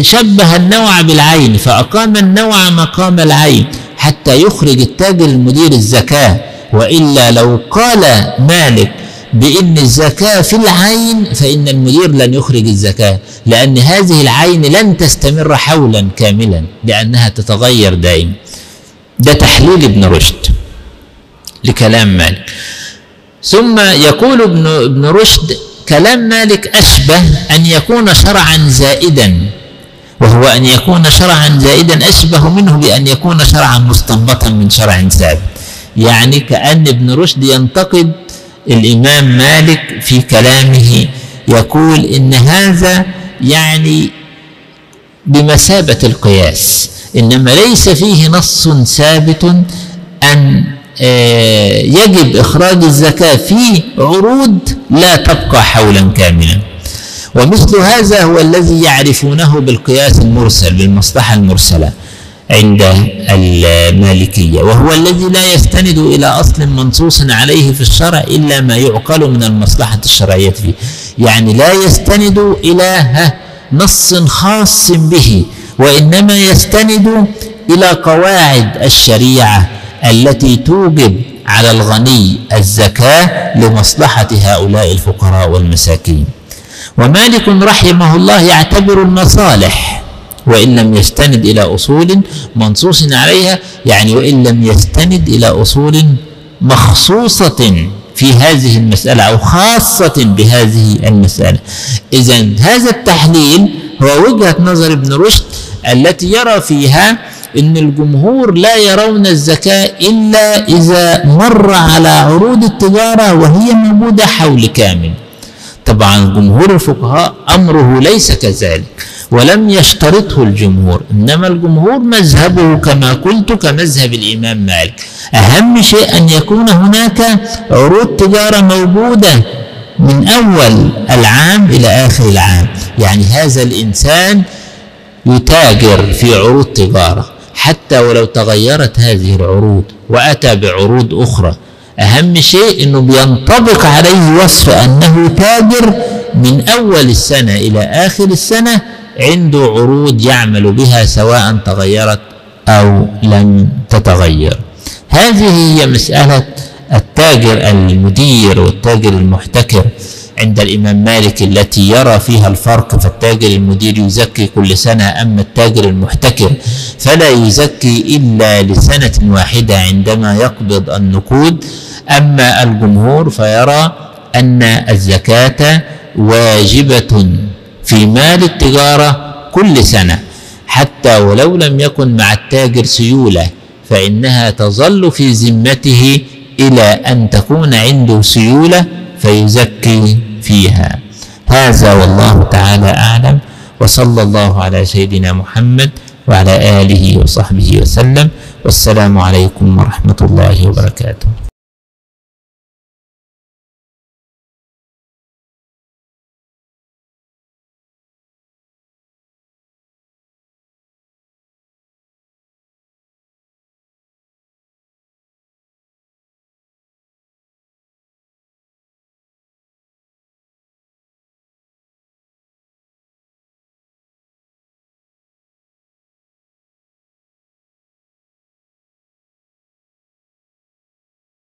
شبه النوع بالعين فأقام النوع مقام العين حتى يخرج التاجر المدير الزكاة. وإلا لو قال مالك بأن الزكاة في العين فإن المدير لن يخرج الزكاة لأن هذه العين لن تستمر حولا كاملا لأنها تتغير دائما. ده تحليل ابن رشد لكلام مالك. ثم يقول ابن ابن رشد كلام مالك أشبه أن يكون شرعا زائدا وهو أن يكون شرعا زائدا أشبه منه بأن يكون شرعا مستنبطا من شرع ثابت. يعني كأن ابن رشد ينتقد الإمام مالك في كلامه يقول إن هذا يعني بمثابة القياس إنما ليس فيه نص ثابت أن آه، يجب إخراج الزكاة في عروض لا تبقى حولا كاملا. ومثل هذا هو الذي يعرفونه بالقياس المرسل بالمصلحة المرسلة. عند المالكية وهو الذي لا يستند إلى أصل منصوص عليه في الشرع إلا ما يعقل من المصلحة الشرعية فيه. يعني لا يستند إلى نص خاص به وإنما يستند إلى قواعد الشريعة التي توجب على الغني الزكاة لمصلحة هؤلاء الفقراء والمساكين. ومالك رحمه الله يعتبر المصالح وإن لم يستند إلى أصول منصوص عليها يعني وإن لم يستند إلى أصول مخصوصة في هذه المسألة أو خاصة بهذه المسألة. إذا هذا التحليل هو وجهة نظر ابن رشد التي يرى فيها إن الجمهور لا يرون الزكاة إلا إذا مر على عروض التجارة وهي موجودة حول كامل. طبعا جمهور الفقهاء أمره ليس كذلك. ولم يشترطه الجمهور إنما الجمهور مذهبه كما قلت كمذهب الإمام مالك. أهم شيء أن يكون هناك عروض تجارة موجودة من أول العام إلى آخر العام. يعني هذا الإنسان يتاجر في عروض تجارة حتى ولو تغيرت هذه العروض وأتى بعروض أخرى. أهم شيء إنه بينطبق عليه وصف أنه تاجر من أول السنة إلى آخر السنة عنده عروض يعمل بها سواء تغيرت أو لم تتغير. هذه هي مسألة التاجر المدير والتاجر المحتكر عند الإمام مالك التي يرى فيها الفرق فالتاجر المدير يزكي كل سنة أما التاجر المحتكر فلا يزكي إلا لسنة واحدة عندما يقبض النقود. أما الجمهور فيرى أن الزكاة واجبة. في مال التجارة كل سنة حتى ولو لم يكن مع التاجر سيولة فإنها تظل في ذمته إلى أن تكون عنده سيولة فيزكي فيها. هذا والله تعالى أعلم وصلى الله على سيدنا محمد وعلى آله وصحبه وسلم والسلام عليكم ورحمة الله وبركاته.